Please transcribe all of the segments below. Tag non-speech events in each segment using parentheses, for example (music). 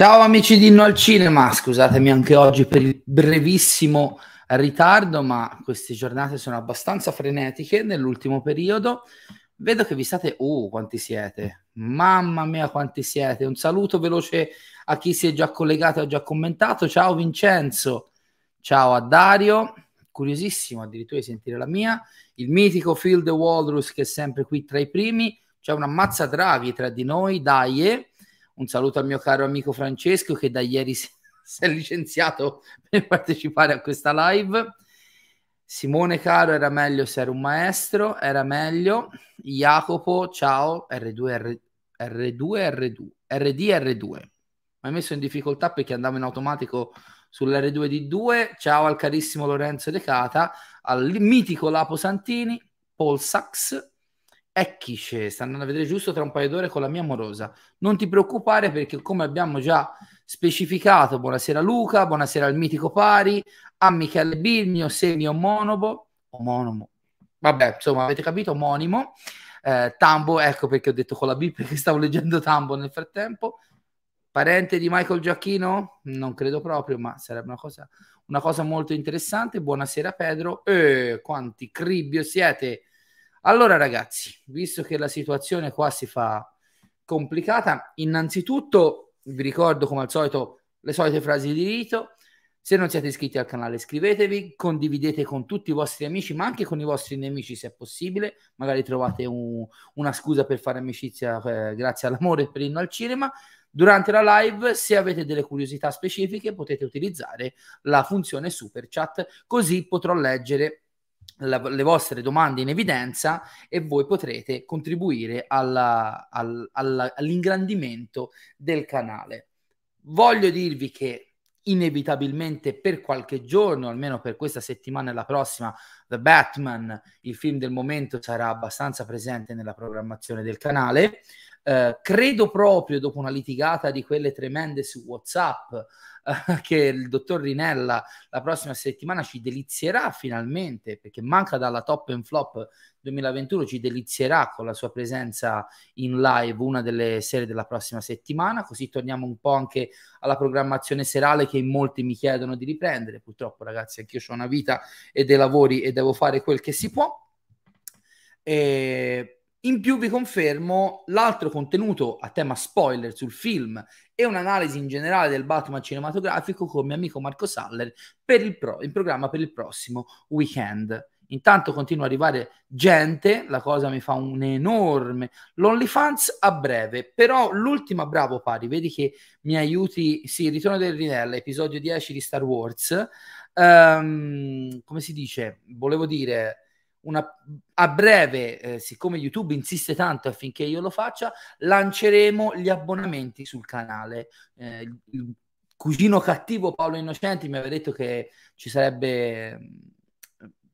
Ciao amici di No al Cinema, scusatemi anche oggi per il brevissimo ritardo, ma queste giornate sono abbastanza frenetiche nell'ultimo periodo. Vedo che vi state... Uh, quanti siete! Mamma mia, quanti siete! Un saluto veloce a chi si è già collegato e ha già commentato. Ciao Vincenzo, ciao a Dario, curiosissimo addirittura di sentire la mia. Il mitico Phil the Walrus che è sempre qui tra i primi. C'è una mazza draghi tra di noi, dai. Un saluto al mio caro amico Francesco che da ieri (laughs) si è licenziato per partecipare a questa live. Simone Caro era meglio se era un maestro, era meglio. Jacopo, ciao, R2, R, R2, R2, RD, R2. Mi hai messo in difficoltà perché andavo in automatico sull'R2D2. Ciao al carissimo Lorenzo De Cata, al mitico Lapo Santini, Paul Sachs, Ecchice, sta andando a vedere giusto tra un paio d'ore con la mia amorosa. Non ti preoccupare perché come abbiamo già specificato, buonasera Luca, buonasera al mitico Pari, a Michele Bilmio, semi omonomo, omonomo, vabbè, insomma, avete capito, omonimo, eh, Tambo, ecco perché ho detto con la B perché stavo leggendo Tambo nel frattempo, parente di Michael Giacchino? Non credo proprio, ma sarebbe una cosa, una cosa molto interessante. Buonasera Pedro, eh, quanti cribbio siete! Allora ragazzi, visto che la situazione qua si fa complicata, innanzitutto vi ricordo come al solito le solite frasi di rito. Se non siete iscritti al canale iscrivetevi, condividete con tutti i vostri amici, ma anche con i vostri nemici se è possibile. Magari trovate un, una scusa per fare amicizia eh, grazie all'amore per inno al cinema. Durante la live, se avete delle curiosità specifiche, potete utilizzare la funzione super chat, così potrò leggere la, le vostre domande in evidenza e voi potrete contribuire alla, al, alla, all'ingrandimento del canale. Voglio dirvi che inevitabilmente per qualche giorno, almeno per questa settimana e la prossima, The Batman, il film del momento, sarà abbastanza presente nella programmazione del canale. Eh, credo proprio dopo una litigata di quelle tremende su WhatsApp (laughs) che il dottor Rinella la prossima settimana ci delizierà finalmente, perché manca dalla top and flop 2021, ci delizierà con la sua presenza in live una delle serie della prossima settimana, così torniamo un po' anche alla programmazione serale che in molti mi chiedono di riprendere. Purtroppo ragazzi, anch'io ho una vita e dei lavori e devo fare quel che si può. E in più vi confermo l'altro contenuto a tema spoiler sul film e un'analisi in generale del Batman cinematografico con mio amico Marco Saller per il, pro, il programma per il prossimo weekend. Intanto continua ad arrivare gente, la cosa mi fa un enorme. L'OnlyFans a breve, però l'ultima, bravo pari, vedi che mi aiuti, sì, ritorno del Rinella, episodio 10 di Star Wars. Um, come si dice? Volevo dire una, a breve, eh, siccome YouTube insiste tanto affinché io lo faccia, lanceremo gli abbonamenti sul canale. Eh, il cugino cattivo Paolo Innocenti mi aveva detto che ci sarebbe,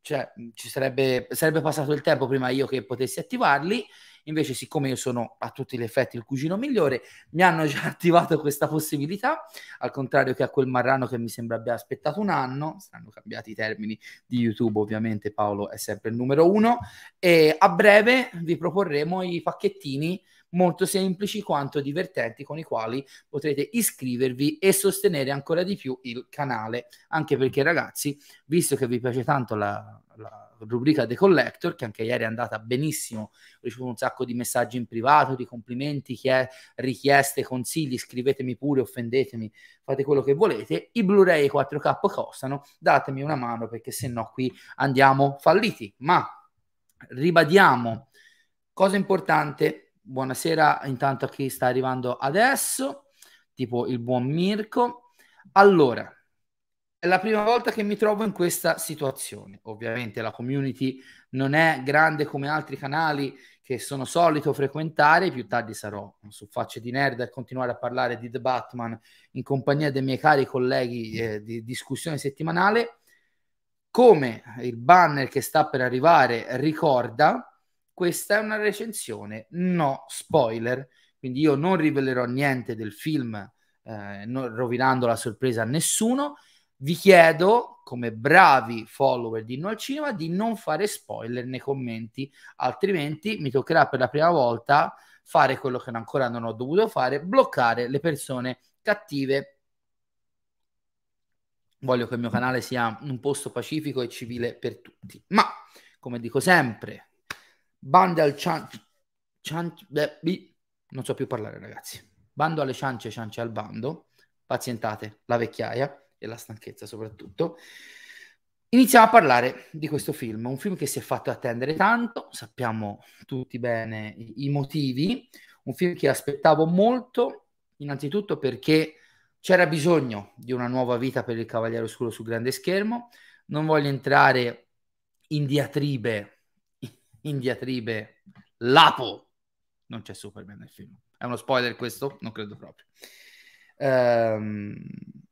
cioè, ci sarebbe, sarebbe passato il tempo prima io che potessi attivarli Invece, siccome io sono a tutti gli effetti il cugino migliore, mi hanno già (laughs) attivato questa possibilità, al contrario che a quel marrano che mi sembra abbia aspettato un anno, saranno cambiati i termini di YouTube, ovviamente Paolo è sempre il numero uno, e a breve vi proporremo i pacchettini molto semplici quanto divertenti con i quali potrete iscrivervi e sostenere ancora di più il canale. Anche perché ragazzi visto che vi piace tanto la, la rubrica The Collector, che anche ieri è andata benissimo, ho ricevuto un sacco di messaggi in privato, di complimenti, chie- richieste, consigli, scrivetemi pure, offendetemi, fate quello che volete. I Blu-ray 4K costano, datemi una mano perché se no qui andiamo falliti. Ma ribadiamo, cosa importante, buonasera intanto a chi sta arrivando adesso, tipo il buon Mirko. Allora, è la prima volta che mi trovo in questa situazione. Ovviamente la community non è grande come altri canali che sono solito frequentare. Più tardi sarò su Facce di Nerd a continuare a parlare di The Batman in compagnia dei miei cari colleghi eh, di discussione settimanale. Come il banner che sta per arrivare ricorda, questa è una recensione, no spoiler. Quindi io non rivelerò niente del film, eh, non, rovinando la sorpresa a nessuno Vi chiedo, come bravi follower di No al Cinema, di non fare spoiler nei commenti, altrimenti mi toccherà per la prima volta fare quello che ancora non ho dovuto fare, bloccare le persone cattive. Voglio che il mio canale sia un posto pacifico e civile per tutti. Ma, come dico sempre, bande al cian... cian... Non so più parlare ragazzi. Bando alle ciance, ciance al bando. Pazientate, la vecchiaia e la stanchezza soprattutto. Iniziamo a parlare di questo film, un film che si è fatto attendere tanto, sappiamo tutti bene i, i motivi, un film che aspettavo molto, innanzitutto perché c'era bisogno di una nuova vita per il Cavaliere Oscuro sul grande schermo, non voglio entrare in diatribe, in diatribe, Lapo, non c'è Superman nel film, è uno spoiler questo? Non credo proprio. Ehm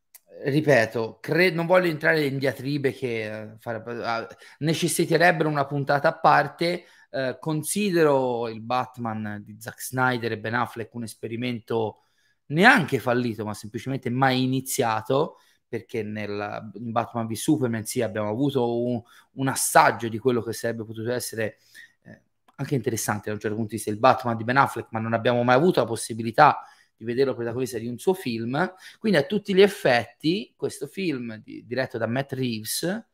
ripeto, cre- non voglio entrare in diatribe che uh, fare, uh, necessiterebbero una puntata a parte. Uh, considero il Batman di Zack Snyder e Ben Affleck un esperimento neanche fallito, ma semplicemente mai iniziato. Perché nel, in Batman v Superman sì, abbiamo avuto un, un assaggio di quello che sarebbe potuto essere eh, anche interessante da un certo punto di vista il Batman di Ben Affleck, ma non abbiamo mai avuto la possibilità di vederlo protagonista di un suo film. Quindi a tutti gli effetti questo film di, diretto da Matt Reeves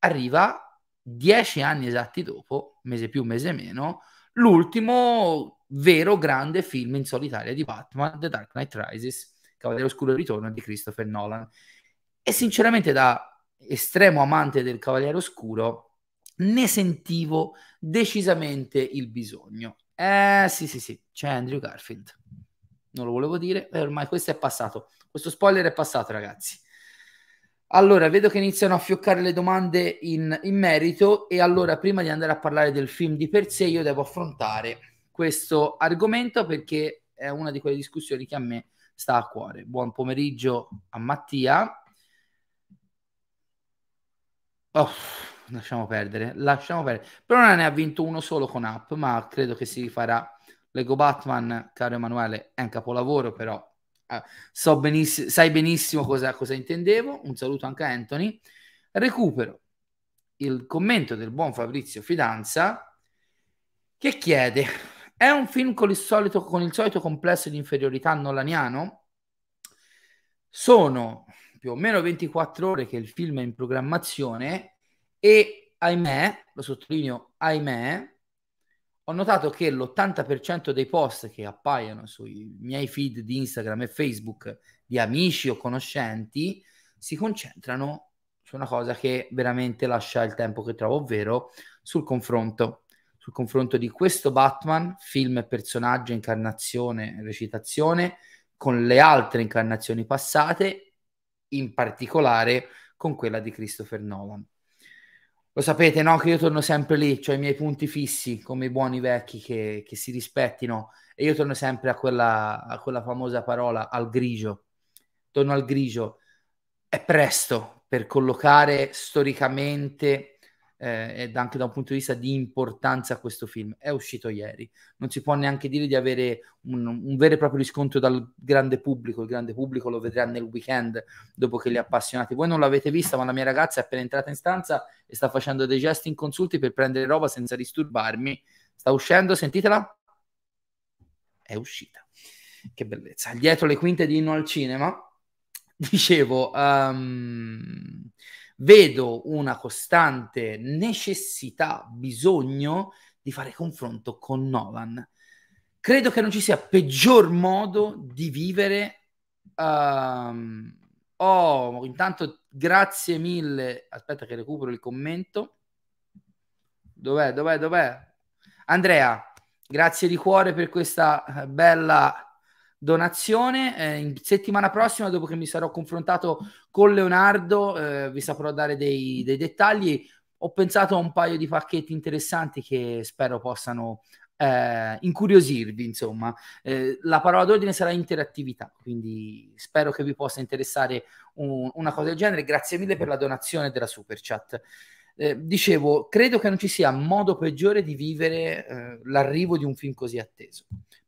arriva dieci anni esatti dopo, mese più, mese meno, l'ultimo vero grande film in solitaria di Batman, The Dark Knight Rises, Cavaliere Oscuro Ritorno di Christopher Nolan. E sinceramente da estremo amante del Cavaliere Oscuro ne sentivo decisamente il bisogno. Eh sì sì sì, c'è Andrew Garfield non lo volevo dire, e ormai questo è passato. Questo spoiler è passato, ragazzi. Allora, vedo che iniziano a fioccare le domande in, in, merito e allora prima di andare a parlare del film di per sé io devo affrontare questo argomento perché è una di quelle discussioni che a me sta a cuore. Buon pomeriggio a Mattia. Oh, lasciamo perdere, lasciamo perdere. Però non ne ha vinto uno solo con app, ma credo che si rifarà Lego Batman, caro Emanuele, è un capolavoro, però eh, so beniss- sai benissimo cosa, cosa intendevo. Un saluto anche a Anthony. Recupero il commento del buon Fabrizio Fidanza che chiede: È un film con il solito, con il solito complesso di inferiorità nolaniano? Sono più o meno 24 ore che il film è in programmazione e ahimè, lo sottolineo, ahimè, ho notato che l'80% dei post che appaiono sui miei feed di Instagram e Facebook di amici o conoscenti si concentrano su una cosa che veramente lascia il tempo che trovo, ovvero sul confronto. Sul confronto di questo Batman, film, personaggio, incarnazione, recitazione, con le altre incarnazioni passate, in particolare con quella di Christopher Nolan. Lo sapete, no? Che io torno sempre lì, cioè i miei punti fissi, come i buoni vecchi che, che si rispettino, e io torno sempre a quella, a quella famosa parola, al grigio. Torno al grigio. È presto per collocare storicamente eh, ed anche da un punto di vista di importanza a questo film. È uscito ieri, non si può neanche dire di avere un, un, vero e proprio riscontro dal grande pubblico. Il grande pubblico lo vedrà nel weekend dopo che li appassionati. Voi non l'avete vista, ma la mia ragazza è appena entrata in stanza e sta facendo dei gesti inconsulti per prendere roba senza disturbarmi. Sta uscendo, sentitela? È uscita. Che bellezza. Dietro le quinte di Inno al cinema, (laughs) dicevo. Um, vedo una costante necessità, bisogno di fare confronto con Nolan. Credo che non ci sia peggior modo di vivere. Um, oh, intanto grazie mille. Aspetta che recupero il commento. Dov'è? Dov'è? Dov'è? Andrea, grazie di cuore per questa eh, bella donazione. Eh, in settimana prossima, dopo che mi sarò confrontato con Leonardo, eh, vi saprò dare dei, dei, dettagli. Ho pensato a un paio di pacchetti interessanti che spero possano eh, incuriosirvi. Insomma, eh, la parola d'ordine sarà interattività, quindi spero che vi possa interessare un, una cosa del genere. Grazie mille per la donazione della super chat. Eh, dicevo, credo che non ci sia modo peggiore di vivere eh, l'arrivo di un film così atteso.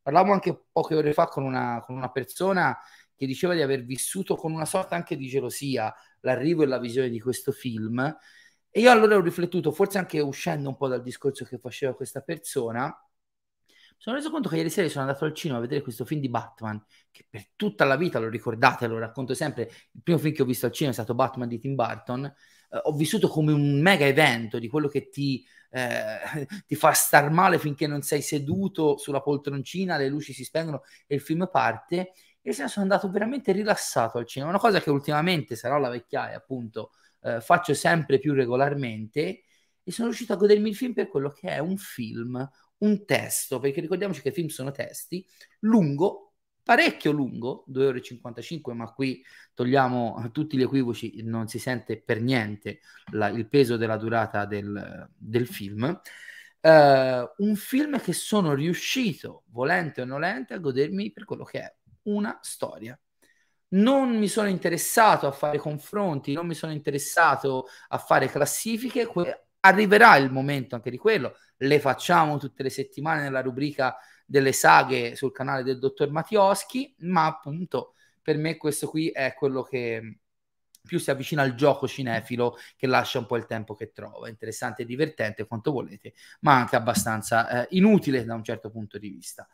Parlavo anche poche ore fa con una, con una, persona che diceva di aver vissuto con una sorta anche di gelosia l'arrivo e la visione di questo film. E io allora ho riflettuto, forse anche uscendo un po' dal discorso che faceva questa persona, mi sono reso conto che ieri sera sono andato al cinema a vedere questo film di Batman, che per tutta la vita, lo ricordate, lo racconto sempre, il primo film che ho visto al cinema è stato Batman di Tim Burton, eh, ho vissuto come un mega evento di quello che ti, eh, (laughs) ti fa star male finché non sei seduto sulla poltroncina, le luci si spengono e il film parte. E sono andato veramente rilassato al cinema, una cosa che ultimamente sarà la vecchiaia, appunto, eh, faccio sempre più regolarmente e sono riuscito a godermi il film per quello che è un film, un testo, perché ricordiamoci che i film sono testi, lungo, parecchio lungo, 2 ore e 55, ma qui togliamo tutti gli equivoci, non si sente per niente la, il peso della durata del, del film. Uh, un film che sono riuscito, volente o nolente, a godermi per quello che è una storia non mi sono interessato a fare confronti, non mi sono interessato a fare classifiche. Que- arriverà il momento anche di quello, le facciamo tutte le settimane nella rubrica delle saghe sul canale del dottor Mattioschi, ma appunto per me questo qui è quello che più si avvicina al gioco cinefilo che lascia un po' il tempo che trova, interessante e divertente quanto volete, ma anche abbastanza eh, inutile da un certo punto di vista.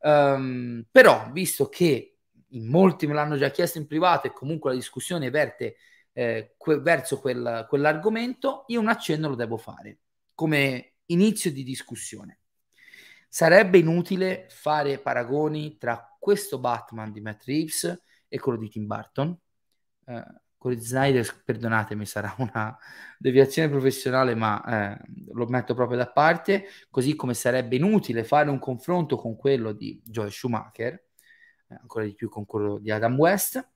Um, però, visto che in molti me l'hanno già chiesto in privato e comunque la discussione verte eh, que- verso quel, quell'argomento, io un accenno lo devo fare come inizio di discussione. Sarebbe inutile fare paragoni tra questo Batman di Matt Reeves e quello di Tim Burton. Eh, con di Snyder, perdonatemi, sarà (laughs) una deviazione professionale, ma eh, lo metto proprio da parte, così come sarebbe inutile fare un confronto con quello di Joel Schumacher, eh, ancora di più con quello di Adam West,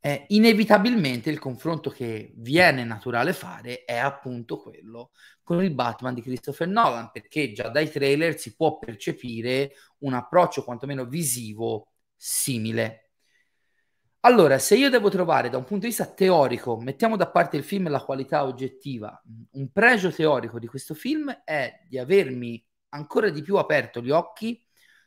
eh, inevitabilmente il confronto che viene naturale fare è appunto quello con il Batman di Christopher Nolan, perché già dai trailer si può percepire un approccio quantomeno visivo simile. Allora, se io devo trovare da un punto di vista teorico, mettiamo da parte il film e la qualità oggettiva, un pregio teorico di questo film è di avermi ancora di più aperto gli occhi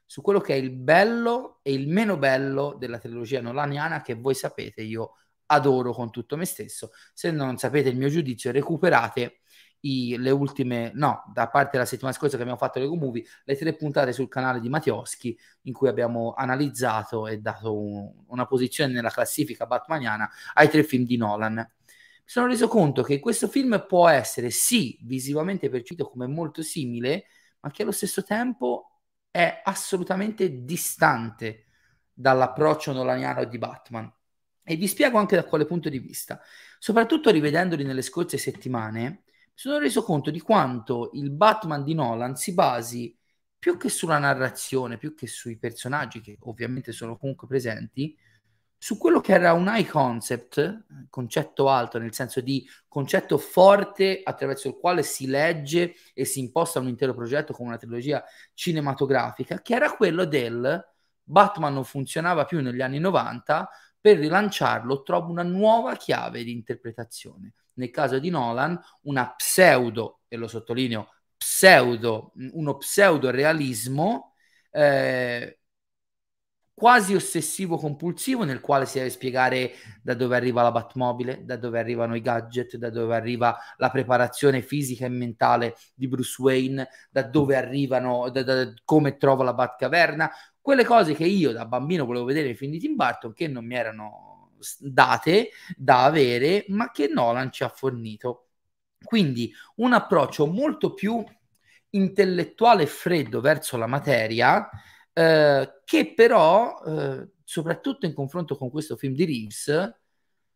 su quello che è il bello e il meno bello della trilogia nolaniana che voi sapete io adoro con tutto me stesso. Se non sapete il mio giudizio, recuperate i, le ultime, no, da parte della settimana scorsa che abbiamo fatto le Movie, le tre puntate sul canale di Mattioschi in cui abbiamo analizzato e dato un, una posizione nella classifica batmaniana ai tre film di Nolan. Mi sono reso conto che questo film può essere sì visivamente percepito come molto simile, ma che allo stesso tempo è assolutamente distante dall'approccio nolaniano di Batman. E vi spiego anche da quale punto di vista. Soprattutto rivedendoli nelle scorse settimane, mi sono reso conto di quanto il Batman di Nolan si basi più che sulla narrazione, più che sui personaggi che ovviamente sono comunque presenti, su quello che era un high concept, concetto alto, nel senso di concetto forte attraverso il quale si legge e si imposta un intero progetto come una trilogia cinematografica, che era quello del Batman non funzionava più negli anni 90, per rilanciarlo trovo una nuova chiave di interpretazione. Nel caso di Nolan, una pseudo, e lo sottolineo, pseudo, uno pseudo realismo eh, quasi ossessivo compulsivo nel quale si deve spiegare da dove arriva la Batmobile, da dove arrivano i gadget, da dove arriva la preparazione fisica e mentale di Bruce Wayne, da dove arrivano, da, da, come trova la Batcaverna, quelle cose che io da bambino volevo vedere nei film di Tim Burton che non mi erano date da avere, ma che Nolan ci ha fornito. Quindi un approccio molto più intellettuale e freddo verso la materia, eh, che però, eh, soprattutto in confronto con questo film di Reeves,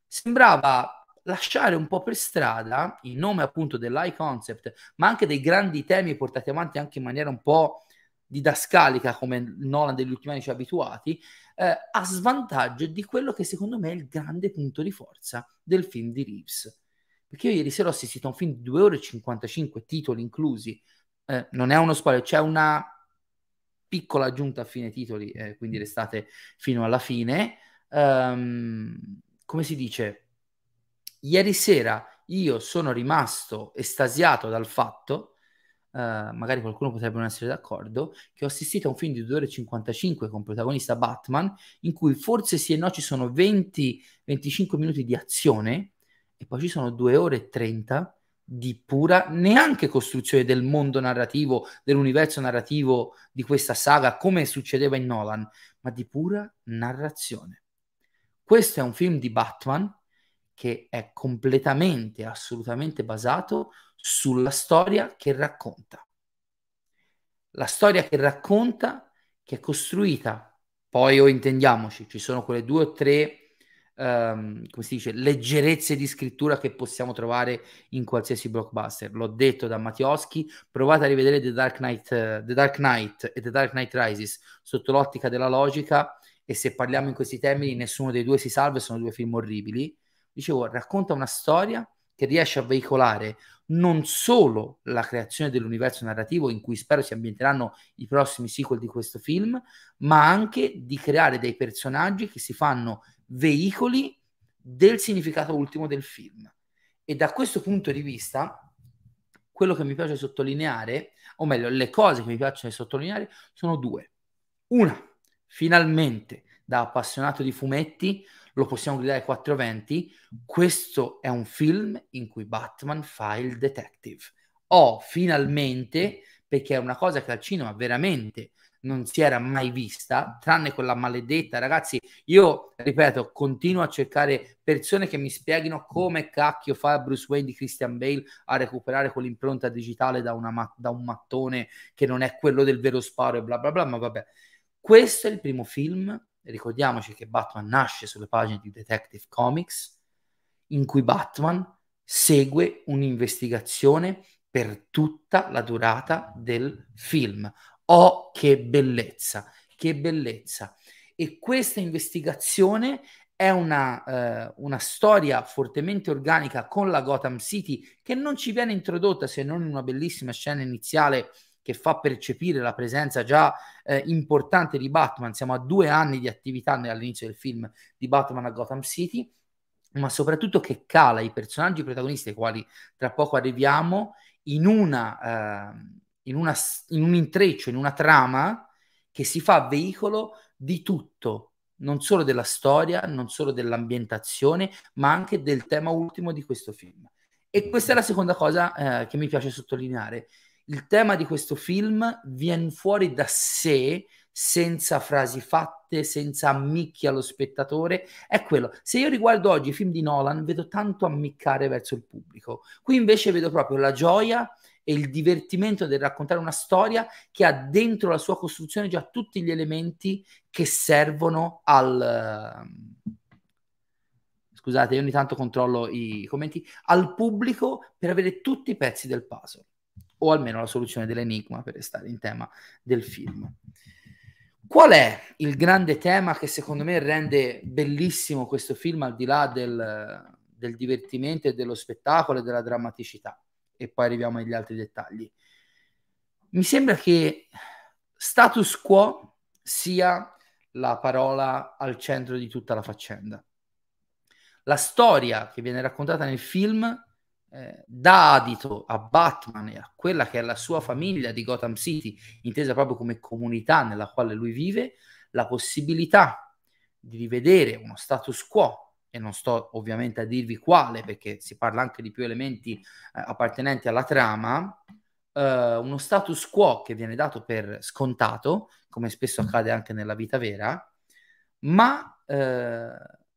sembrava lasciare un po' per strada, in nome appunto dell'high concept, ma anche dei grandi temi portati avanti anche in maniera un po' didascalica, come Nolan degli ultimi anni ci ha abituati, eh, a svantaggio di quello che secondo me è il grande punto di forza del film di Reeves. Perché io ieri sera ho assistito a un film di 2 ore e 55 titoli inclusi, eh, non è uno spoiler, c'è una piccola aggiunta a fine titoli, eh, quindi restate fino alla fine. Um, come si dice? Ieri sera io sono rimasto estasiato dal fatto uh, Uh, magari qualcuno potrebbe non essere d'accordo, che ho assistito a un film di 2 ore e 55 con protagonista Batman, in cui forse sì e no ci sono 20-25 minuti di azione e poi ci sono 2 ore e 30 di pura neanche costruzione del mondo narrativo, dell'universo narrativo di questa saga, come succedeva in Nolan, ma di pura narrazione. Questo è un film di Batman che è completamente, assolutamente basato sulla storia che racconta. La storia che racconta, che è costruita, poi o intendiamoci, ci sono quelle due o tre, um, come si dice, leggerezze di scrittura che possiamo trovare in qualsiasi blockbuster. L'ho detto da Mattioschi, provate a rivedere The Dark Knight, uh, The Dark Knight e The Dark Knight Rises sotto l'ottica della logica e se parliamo in questi termini nessuno dei due si salva, sono due film orribili dicevo, racconta una storia che riesce a veicolare non solo la creazione dell'universo narrativo in cui spero si ambienteranno i prossimi sequel di questo film, ma anche di creare dei personaggi che si fanno veicoli del significato ultimo del film. E da questo punto di vista, quello che mi piace sottolineare, o meglio, le cose che mi piace sottolineare sono due. Una, finalmente, da appassionato di fumetti, lo possiamo gridare 420, questo è un film in cui Batman fa il detective. Oh, finalmente, perché è una cosa che al cinema veramente non si era mai vista, tranne quella maledetta, ragazzi, io ripeto, continuo a cercare persone che mi spieghino come cacchio fa Bruce Wayne di Christian Bale a recuperare quell'impronta digitale da, ma- da un mattone che non è quello del vero sparo e bla bla bla, ma vabbè. Questo è il primo film ricordiamoci che Batman nasce sulle pagine di Detective Comics, in cui Batman segue un'investigazione per tutta la durata del film. Oh, che bellezza, che bellezza. E questa investigazione è una, eh, una, storia fortemente organica con la Gotham City che non ci viene introdotta se non in una bellissima scena iniziale che fa percepire la presenza già eh, importante di Batman. Siamo a due anni di attività all'inizio del film di Batman a Gotham City, ma soprattutto che cala i personaggi protagonisti ai quali tra poco arriviamo in, una, eh, in, una, in un intreccio, in una trama che si fa veicolo di tutto, non solo della storia, non solo dell'ambientazione, ma anche del tema ultimo di questo film. E questa è la seconda cosa eh, che mi piace sottolineare il tema di questo film viene fuori da sé senza frasi fatte, senza ammicchi allo spettatore, è quello. Se io riguardo oggi i film di Nolan, vedo tanto ammiccare verso il pubblico. Qui invece vedo proprio la gioia e il divertimento del raccontare una storia che ha dentro la sua costruzione già tutti gli elementi che servono al... Scusate, io ogni tanto controllo i commenti, al pubblico per avere tutti i pezzi del puzzle o almeno la soluzione dell'enigma per restare in tema del film. Qual è il grande tema che secondo me rende bellissimo questo film al di là del, del divertimento e dello spettacolo e della drammaticità? E poi arriviamo agli altri dettagli. Mi sembra che status quo sia la parola al centro di tutta la faccenda. La storia che viene raccontata nel film eh, dà adito a Batman e a quella che è la sua famiglia di Gotham City, intesa proprio come comunità nella quale lui vive, la possibilità di rivedere uno status quo e non sto ovviamente a dirvi quale perché si parla anche di più elementi eh, appartenenti alla trama, eh, uno status quo che viene dato per scontato, come spesso accade anche nella vita vera, ma eh,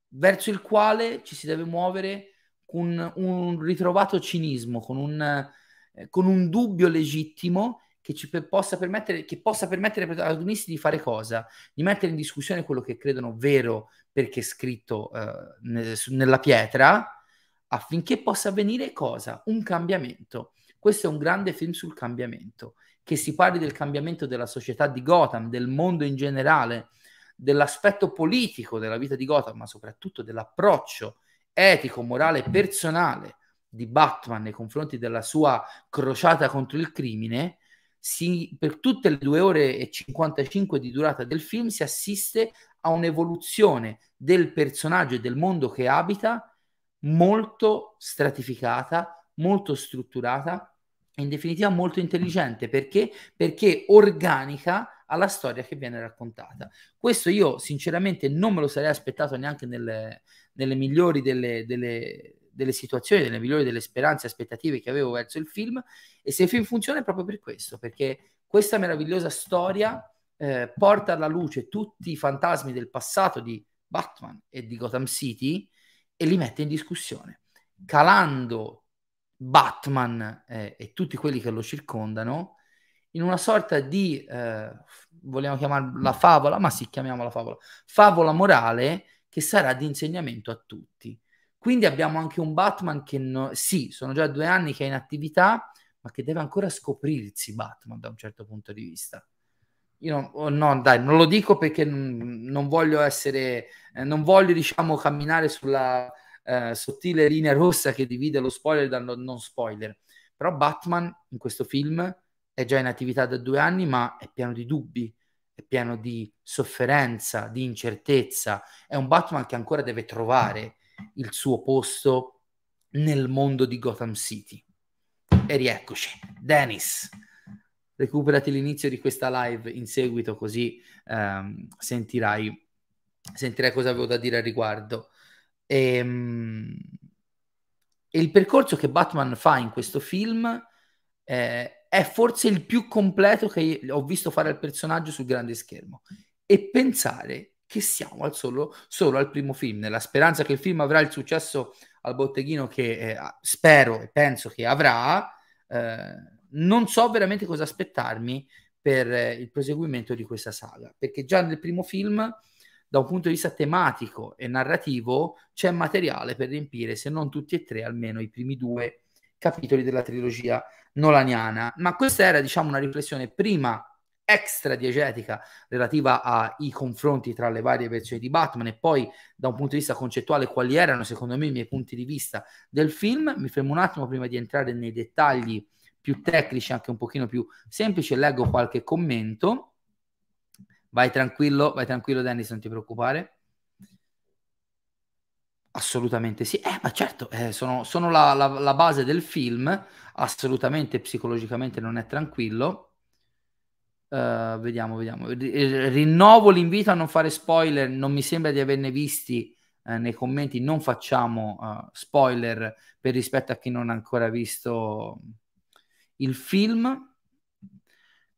verso il quale ci si deve muovere con un ritrovato cinismo, con un, eh, con un dubbio legittimo che, ci pe- possa permettere, che possa permettere ai protagonisti di fare cosa? Di mettere in discussione quello che credono vero perché è scritto eh, ne- nella pietra, affinché possa avvenire cosa? Un cambiamento. Questo è un grande film sul cambiamento, che si parli del cambiamento della società di Gotham, del mondo in generale, dell'aspetto politico della vita di Gotham, ma soprattutto dell'approccio etico, morale, personale di Batman nei confronti della sua crociata contro il crimine, si, per tutte le due ore e 55 di durata del film si assiste a un'evoluzione del personaggio e del mondo che abita molto stratificata, molto strutturata in definitiva molto intelligente perché? Perché organica alla storia che viene raccontata. Questo io sinceramente non me lo sarei aspettato neanche nelle, nelle migliori delle, delle, delle situazioni, nelle migliori delle speranze e aspettative che avevo verso il film. E se il film funziona è proprio per questo, perché questa meravigliosa storia eh, porta alla luce tutti i fantasmi del passato di Batman e di Gotham City e li mette in discussione, calando Batman eh, e tutti quelli che lo circondano in una sorta di, eh, vogliamo chiamarla favola, ma sì, chiamiamola favola, favola morale che sarà di insegnamento a tutti. Quindi abbiamo anche un Batman che, no, sì, sono già due anni che è in attività, ma che deve ancora scoprirsi Batman da un certo punto di vista. Io no, oh, no dai, non lo dico perché non, non voglio essere, eh, non voglio diciamo camminare sulla eh, sottile linea rossa che divide lo spoiler dal non spoiler. Però Batman in questo film è già in attività da due anni, ma è pieno di dubbi, è pieno di sofferenza, di incertezza. È un Batman che ancora deve trovare il suo posto nel mondo di Gotham City. E rieccoci, Dennis. Recuperati l'inizio di questa live in seguito, così ehm, sentirai, sentirai cosa avevo da dire al riguardo. E, ehm, e il percorso che Batman fa in questo film eh, è forse il più completo che ho visto fare al personaggio sul grande schermo. E pensare che siamo al solo, solo al primo film, nella speranza che il film avrà il successo al botteghino che eh, spero e penso che avrà, eh, non so veramente cosa aspettarmi per eh, il proseguimento di questa saga, perché già nel primo film da un punto di vista tematico e narrativo c'è materiale per riempire, se non tutti e tre, almeno i primi due capitoli della trilogia nolaniana. Ma questa era, diciamo, una riflessione prima extra diegetica relativa ai confronti tra le varie versioni di Batman e poi da un punto di vista concettuale quali erano secondo me i miei punti di vista del film. Mi fermo un attimo prima di entrare nei dettagli più tecnici, anche un pochino più semplici, leggo qualche commento. Vai tranquillo, vai tranquillo Dennis, non ti preoccupare. Assolutamente sì, eh, ma certo, eh, sono, sono la, la, la, base del film, assolutamente psicologicamente non è tranquillo. Uh, vediamo, vediamo. Rinnovo l'invito a non fare spoiler, non mi sembra di averne visti eh, nei commenti, non facciamo uh, spoiler per rispetto a chi non ha ancora visto il film.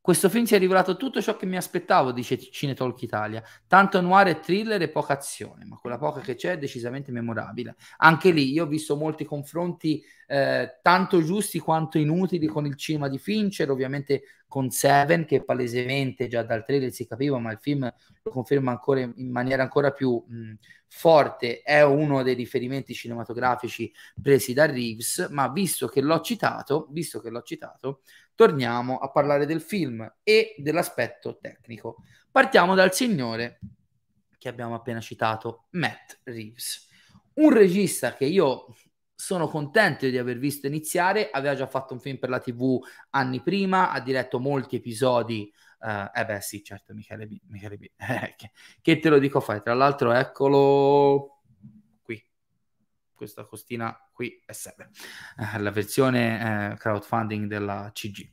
Questo film si è rivelato tutto ciò che mi aspettavo, dice Cinetalk Italia. Tanto noir e thriller e poca azione, ma quella poca che c'è è decisamente memorabile. Anche lì io ho visto molti confronti eh, tanto giusti quanto inutili con il cinema di Fincher, ovviamente con Seven, che palesemente già dal trailer si capiva, ma il film lo conferma ancora in maniera ancora più mh, forte, è uno dei riferimenti cinematografici presi da Reeves, ma visto che l'ho citato, visto che l'ho citato, torniamo a parlare del film e dell'aspetto tecnico. Partiamo dal signore che abbiamo appena citato, Matt Reeves, un regista che io sono contento di aver visto iniziare, aveva già fatto un film per la TV anni prima, ha diretto molti episodi, uh, eh beh sì, certo, Michele B, Michele B. (laughs) Eh, che, te lo dico fai, tra l'altro eccolo questa costina qui è 7, uh, la versione uh, crowdfunding della CG.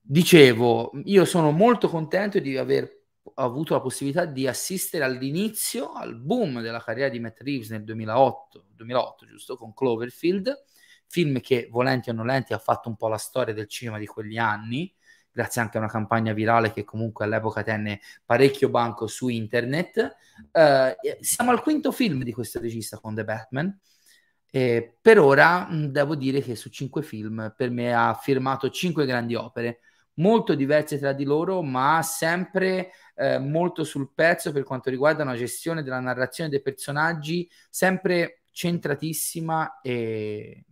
Dicevo, io sono molto contento di aver avuto la possibilità di assistere all'inizio, al boom della carriera di Matt Reeves nel 2008, 2008 giusto, con Cloverfield, film che volenti o nolenti ha fatto un po' la storia del cinema di quegli anni, grazie anche a una campagna virale che comunque all'epoca tenne parecchio banco su internet. Uh, siamo al quinto film di questo regista con The Batman. E per ora devo dire che su cinque film per me ha firmato cinque grandi opere molto diverse tra di loro, ma sempre eh, molto sul pezzo per quanto riguarda una gestione della narrazione dei personaggi, sempre centratissima e,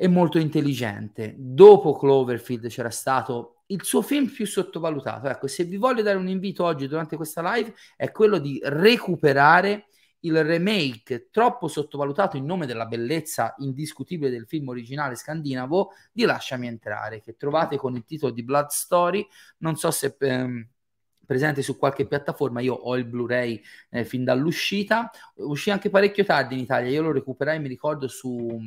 e molto intelligente. Dopo Cloverfield c'era stato il suo film più sottovalutato. Ecco, se vi voglio dare un invito oggi durante questa live è quello di recuperare il remake troppo sottovalutato in nome della bellezza indiscutibile del film originale scandinavo di Lasciami entrare, che trovate con il titolo di Blood Story. Non so se ehm, presente su qualche piattaforma. Io ho il Blu-ray eh, fin dall'uscita, uscì anche parecchio tardi in Italia. Io lo recuperai, mi ricordo, su,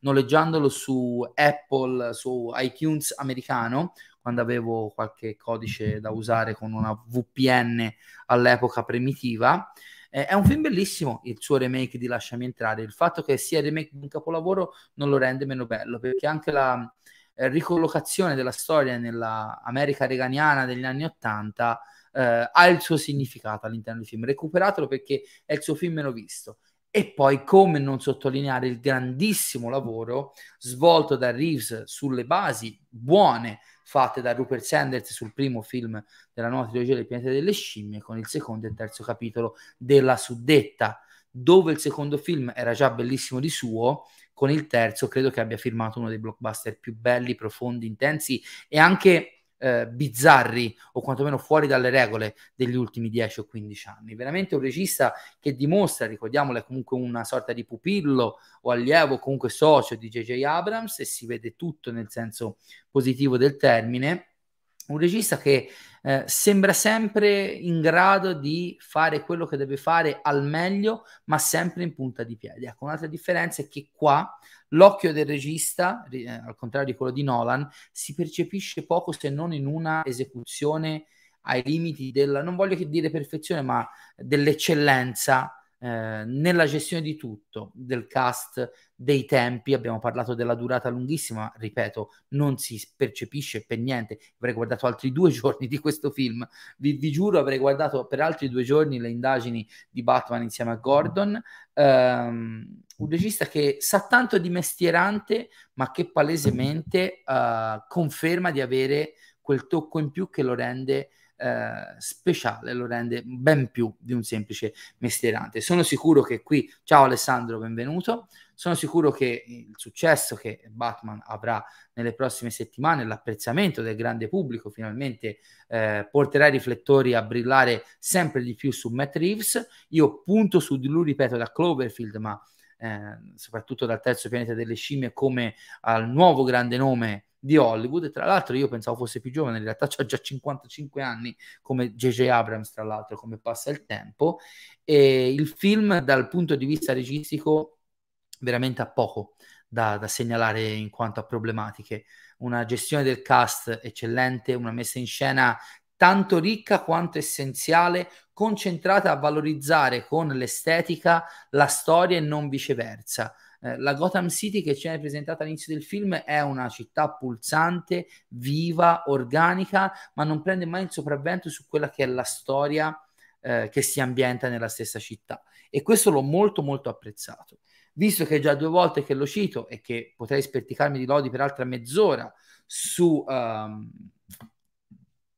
noleggiandolo su Apple, su iTunes americano, quando avevo qualche codice da usare con una VPN all'epoca primitiva. Eh, è un film bellissimo il suo remake di Lasciami entrare. Il fatto che sia il remake di un capolavoro non lo rende meno bello, perché anche la eh, ricollocazione della storia nella America reganiana degli anni Ottanta eh, ha il suo significato all'interno del film. Recuperatelo perché è il suo film meno visto. E poi come non sottolineare il grandissimo lavoro svolto da Reeves sulle basi buone fatte da Rupert Sanders sul primo film della nuova trilogia del pianeta delle scimmie con il secondo e terzo capitolo della suddetta dove il secondo film era già bellissimo di suo con il terzo credo che abbia firmato uno dei blockbuster più belli, profondi, intensi e anche eh, bizzarri o quantomeno fuori dalle regole degli ultimi 10 o 15 anni. Veramente un regista che dimostra, ricordiamolo, è comunque una sorta di pupillo o allievo, comunque socio di J.J. Abrams e si vede tutto nel senso positivo del termine. Un regista che eh, sembra sempre in grado di fare quello che deve fare al meglio, ma sempre in punta di piedi. Ecco, un'altra differenza è che qua l'occhio del regista, eh, al contrario di quello di Nolan, si percepisce poco se non in una esecuzione ai limiti della, non voglio dire perfezione, ma dell'eccellenza eh, nella gestione di tutto, del cast, dei tempi, abbiamo parlato della durata lunghissima, ripeto, non si percepisce per niente, avrei guardato altri (laughs) due giorni di questo film, vi, vi giuro avrei guardato per altri due giorni le indagini di Batman insieme a Gordon, um, un regista che sa tanto di mestierante, ma che palesemente uh, conferma di avere quel tocco in più che lo rende eh, speciale, lo rende ben più di un semplice mestierante. Sono sicuro che qui, ciao Alessandro, benvenuto, sono sicuro che il successo che Batman avrà nelle prossime settimane, l'apprezzamento del grande pubblico finalmente eh, porterà i riflettori a brillare sempre di più su Matt Reeves. Io punto su di lui, ripeto, da Cloverfield, ma eh, soprattutto dal terzo pianeta delle scimmie come al nuovo grande nome di Hollywood. Tra l'altro, io pensavo fosse più giovane, in realtà (laughs) ha già 55 anni, come J.J. Abrams, tra l'altro, come passa il tempo. E il film, dal punto di vista registico, veramente ha poco da, da segnalare in quanto a problematiche. Una gestione del cast eccellente, una messa in scena tanto ricca quanto essenziale, concentrata a valorizzare con l'estetica la storia e non viceversa. Eh, la Gotham City che ci è presentata all'inizio del film è una città pulsante, viva, organica, ma non prende mai il sopravvento su quella che è la storia eh, che si ambienta nella stessa città. E questo l'ho molto molto apprezzato. Visto che già due volte che lo cito e che potrei sperticarmi di lodi per altra mezz'ora su, um,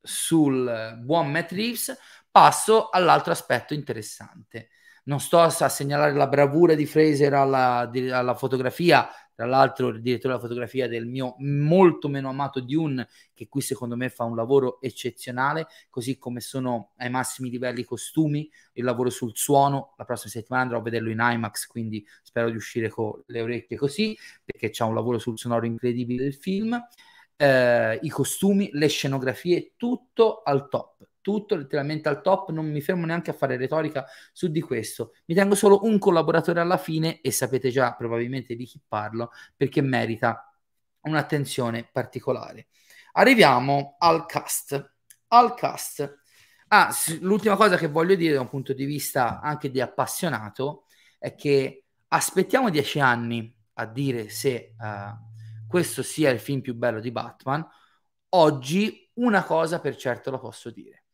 sul buon Matt Reeves, passo all'altro aspetto interessante. Non sto a, segnalare la bravura di Fraser alla, alla, fotografia, tra l'altro il direttore della fotografia del mio molto meno amato Dune, che qui secondo me fa un lavoro eccezionale, così come sono ai massimi livelli i costumi, il lavoro sul suono, la prossima settimana andrò a vederlo in IMAX, quindi spero di uscire con le orecchie così, perché c'è un lavoro sul sonoro incredibile del film, eh, i costumi, le scenografie, tutto al top tutto letteralmente al top, non mi fermo neanche a fare retorica su di questo. Mi tengo solo un collaboratore alla fine e sapete già probabilmente di chi parlo perché merita un'attenzione particolare. Arriviamo al cast. Al cast. Ah, l'ultima cosa che voglio dire da un punto di vista anche di appassionato è che aspettiamo dieci anni a dire se uh, questo sia il film più bello di Batman. Oggi una cosa per certo la posso dire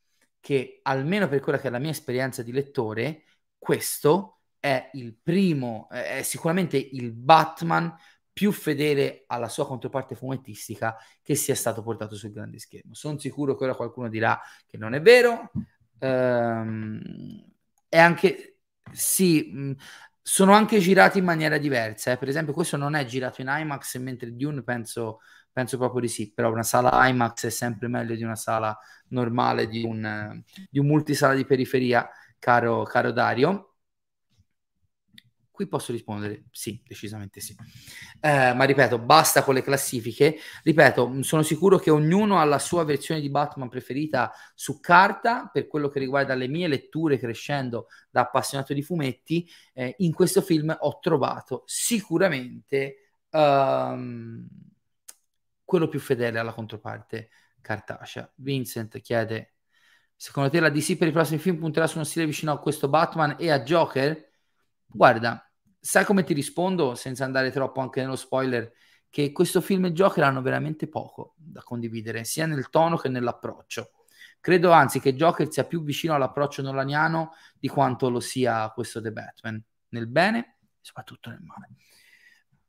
che almeno per quella che è la mia esperienza di lettore, questo è il primo, è sicuramente il Batman più fedele alla sua controparte fumettistica che sia stato portato sul grande schermo. Sono sicuro che ora qualcuno dirà che non è vero. Ehm, è anche sì, sono anche girati in maniera diversa. Eh. Per esempio, questo non è girato in IMAX, mentre Dune penso Penso proprio di sì, però una sala IMAX è sempre meglio di una sala normale, di un, di un multisala di periferia, caro, caro Dario. Qui posso rispondere sì, decisamente sì. Eh, ma ripeto, basta con le classifiche. Ripeto, sono sicuro che ognuno ha la sua versione di Batman preferita su carta per quello che riguarda le mie letture crescendo da appassionato di fumetti. Eh, in questo film ho trovato sicuramente um, quello più fedele alla controparte cartacea. Vincent chiede: Secondo te la DC per i prossimi film punterà su uno stile vicino a questo Batman e a Joker? Guarda, sai come ti rispondo senza andare troppo anche nello spoiler? Che questo film e Joker hanno veramente poco da condividere, sia nel tono che nell'approccio. Credo anzi che Joker sia più vicino all'approccio nolaniano di quanto lo sia questo The Batman, nel bene e soprattutto nel male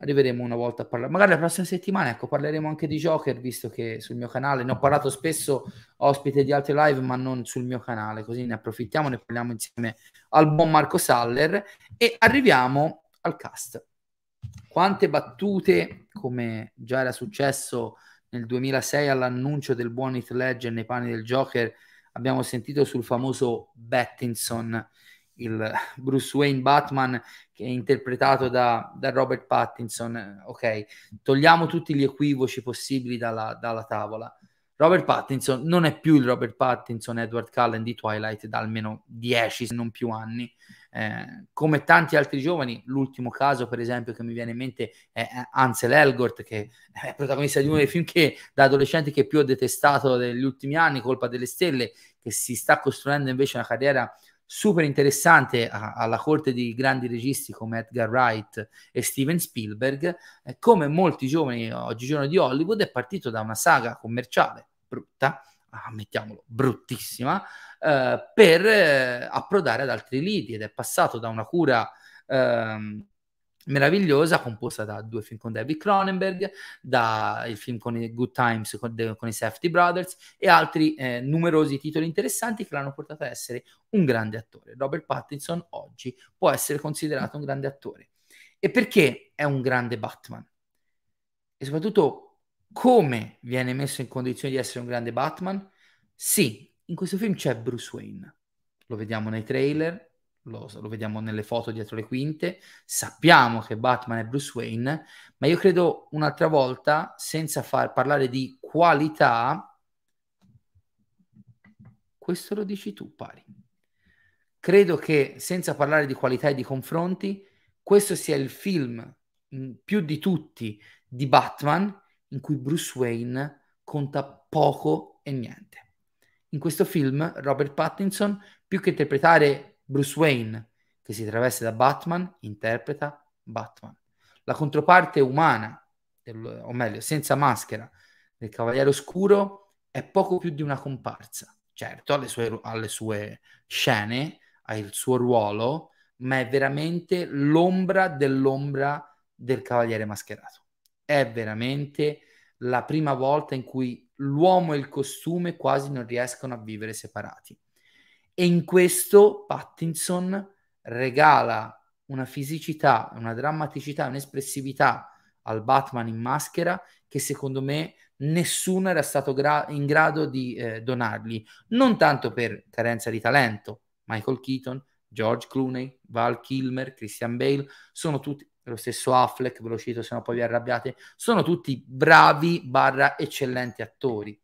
arriveremo una volta a parlare. Magari la prossima settimana, ecco, parleremo anche di Joker, visto che sul mio canale ne ho parlato spesso ospite di altre live, ma non sul mio canale, così ne approfittiamo, ne parliamo insieme al buon Marco Saller e arriviamo al cast. Quante battute, come già era successo nel 2006 all'annuncio del buon Heath Ledger nei panni del Joker, abbiamo sentito sul famoso Bettinson il Bruce Wayne Batman che è interpretato da, da Robert Pattinson. Ok, togliamo tutti gli equivoci possibili dalla, dalla, tavola. Robert Pattinson non è più il Robert Pattinson Edward Cullen di Twilight da almeno 10 se non più anni. Eh, come tanti altri giovani, l'ultimo caso, per esempio, che mi viene in mente è Ansel Elgort, che è protagonista di uno dei film che da adolescente che più ho detestato degli ultimi anni, Colpa delle Stelle, che si sta costruendo invece una carriera super interessante a, alla corte di grandi registi come Edgar Wright e Steven Spielberg, eh, come molti giovani oggigiorno di Hollywood è partito da una saga commerciale brutta, ammettiamolo, bruttissima, eh, per eh, approdare ad altri lidi ed è passato da una cura ehm, meravigliosa composta da due film con David Cronenberg, da il film con i Good Times con, de, con i Safety Brothers e altri eh, numerosi titoli interessanti che l'hanno portato a essere un grande attore. Robert Pattinson oggi può essere considerato un grande attore. E perché è un grande Batman? E soprattutto come viene messo in condizione di essere un grande Batman? Sì, in questo film c'è Bruce Wayne. Lo vediamo nei trailer, lo, lo, vediamo nelle foto dietro le quinte, sappiamo che Batman è Bruce Wayne, ma io credo un'altra volta, senza far parlare di qualità, questo lo dici tu, pari. Credo che senza parlare di qualità e di confronti, questo sia il film più di tutti di Batman in cui Bruce Wayne conta poco e niente. In questo film Robert Pattinson, più che interpretare Bruce Wayne, che si traveste da Batman, interpreta Batman. La controparte umana, o meglio, senza maschera, del Cavaliere Oscuro è poco più di una comparsa. Certo, ha le sue, ha le sue scene, ha il suo ruolo, ma è veramente l'ombra dell'ombra del Cavaliere Mascherato. È veramente la prima volta in cui l'uomo e il costume quasi non riescono a vivere separati. E in questo Pattinson regala una fisicità, una drammaticità, un'espressività al Batman in maschera che secondo me nessuno era stato gra- in grado di eh, donargli, non tanto per carenza di talento. Michael Keaton, George Clooney, Val Kilmer, Christian Bale, sono tutti, lo stesso Affleck, ve lo cito se no poi vi arrabbiate, sono tutti bravi barra eccellenti attori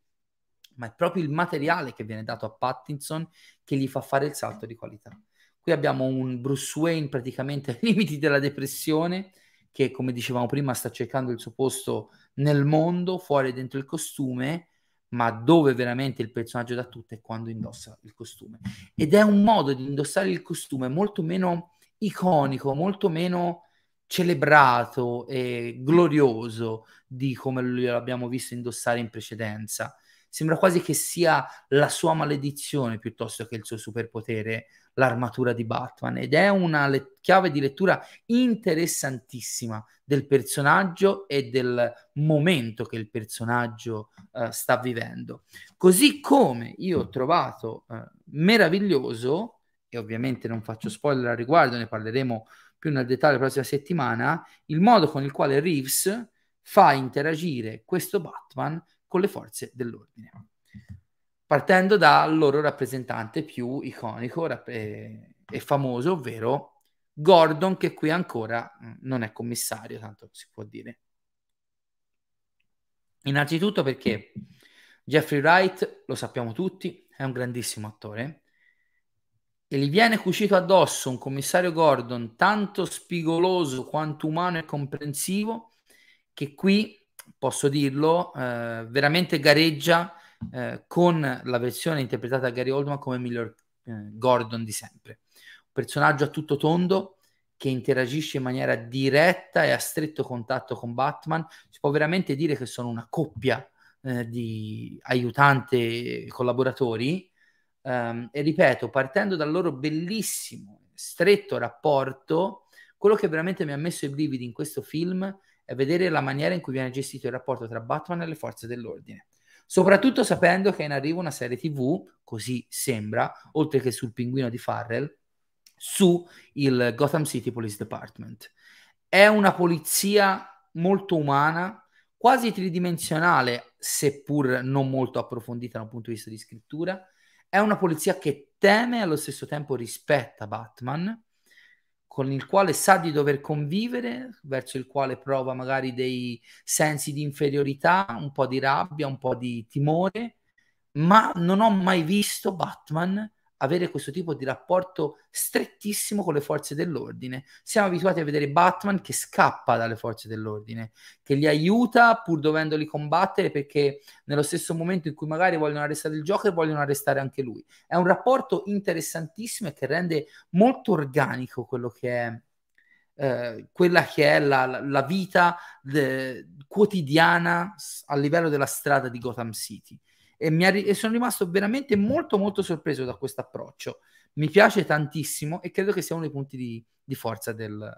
ma è proprio il materiale che viene dato a Pattinson che gli fa fare il salto di qualità. Qui abbiamo un Bruce Wayne praticamente ai (laughs) limiti della depressione, che come dicevamo prima sta cercando il suo posto nel mondo, fuori dentro il costume, ma dove veramente il personaggio da tutto è quando indossa il costume. Ed è un modo di indossare il costume molto meno iconico, molto meno celebrato e glorioso di come l'abbiamo visto indossare in precedenza sembra quasi che sia la sua maledizione piuttosto che il suo superpotere, l'armatura di Batman. Ed è una le- chiave di lettura interessantissima del personaggio e del momento che il personaggio uh, sta vivendo. Così come io ho trovato uh, meraviglioso, e ovviamente non faccio spoiler al riguardo, ne parleremo più nel dettaglio la prossima settimana, il modo con il quale Reeves fa interagire questo Batman con le forze dell'ordine. Partendo dal loro rappresentante più iconico rap- e, famoso, ovvero Gordon che qui ancora mm, non è commissario, tanto si può dire. Innanzitutto perché Jeffrey Wright, lo sappiamo tutti, è un grandissimo attore e gli viene cucito addosso un commissario Gordon tanto spigoloso quanto umano e comprensivo che qui, posso dirlo, eh, veramente gareggia eh, con la versione interpretata da Gary Oldman come miglior eh, Gordon di sempre. Un personaggio a tutto tondo che interagisce in maniera diretta e a stretto contatto con Batman. Si può veramente dire che sono una coppia eh, di aiutanti e collaboratori. Um, e ripeto, partendo dal loro bellissimo, stretto rapporto, quello che veramente mi ha messo i brividi in questo film è vedere la maniera in cui viene gestito il rapporto tra Batman e le forze dell'ordine. Soprattutto sapendo che è in arrivo una serie TV, così sembra, oltre che sul pinguino di Farrell, su il Gotham City Police Department. È una polizia molto umana, quasi tridimensionale, seppur non molto approfondita dal punto di vista di scrittura. È una polizia che teme e allo stesso tempo rispetta Batman con il quale sa di dover convivere, verso il quale prova magari dei sensi di inferiorità, un po' di rabbia, un po' di timore, ma non ho mai visto Batman avere questo tipo di rapporto strettissimo con le forze dell'ordine. Siamo abituati a vedere Batman che scappa dalle forze dell'ordine, che li aiuta pur dovendoli combattere perché nello stesso momento in cui magari vogliono arrestare il Joker vogliono arrestare anche lui. È un rapporto interessantissimo e che rende molto organico quello che è eh, quella che è la, la vita de, quotidiana a livello della strada di Gotham City e, mi e sono rimasto veramente molto molto sorpreso da questo approccio. Mi piace tantissimo e credo che sia uno dei punti di, di forza del,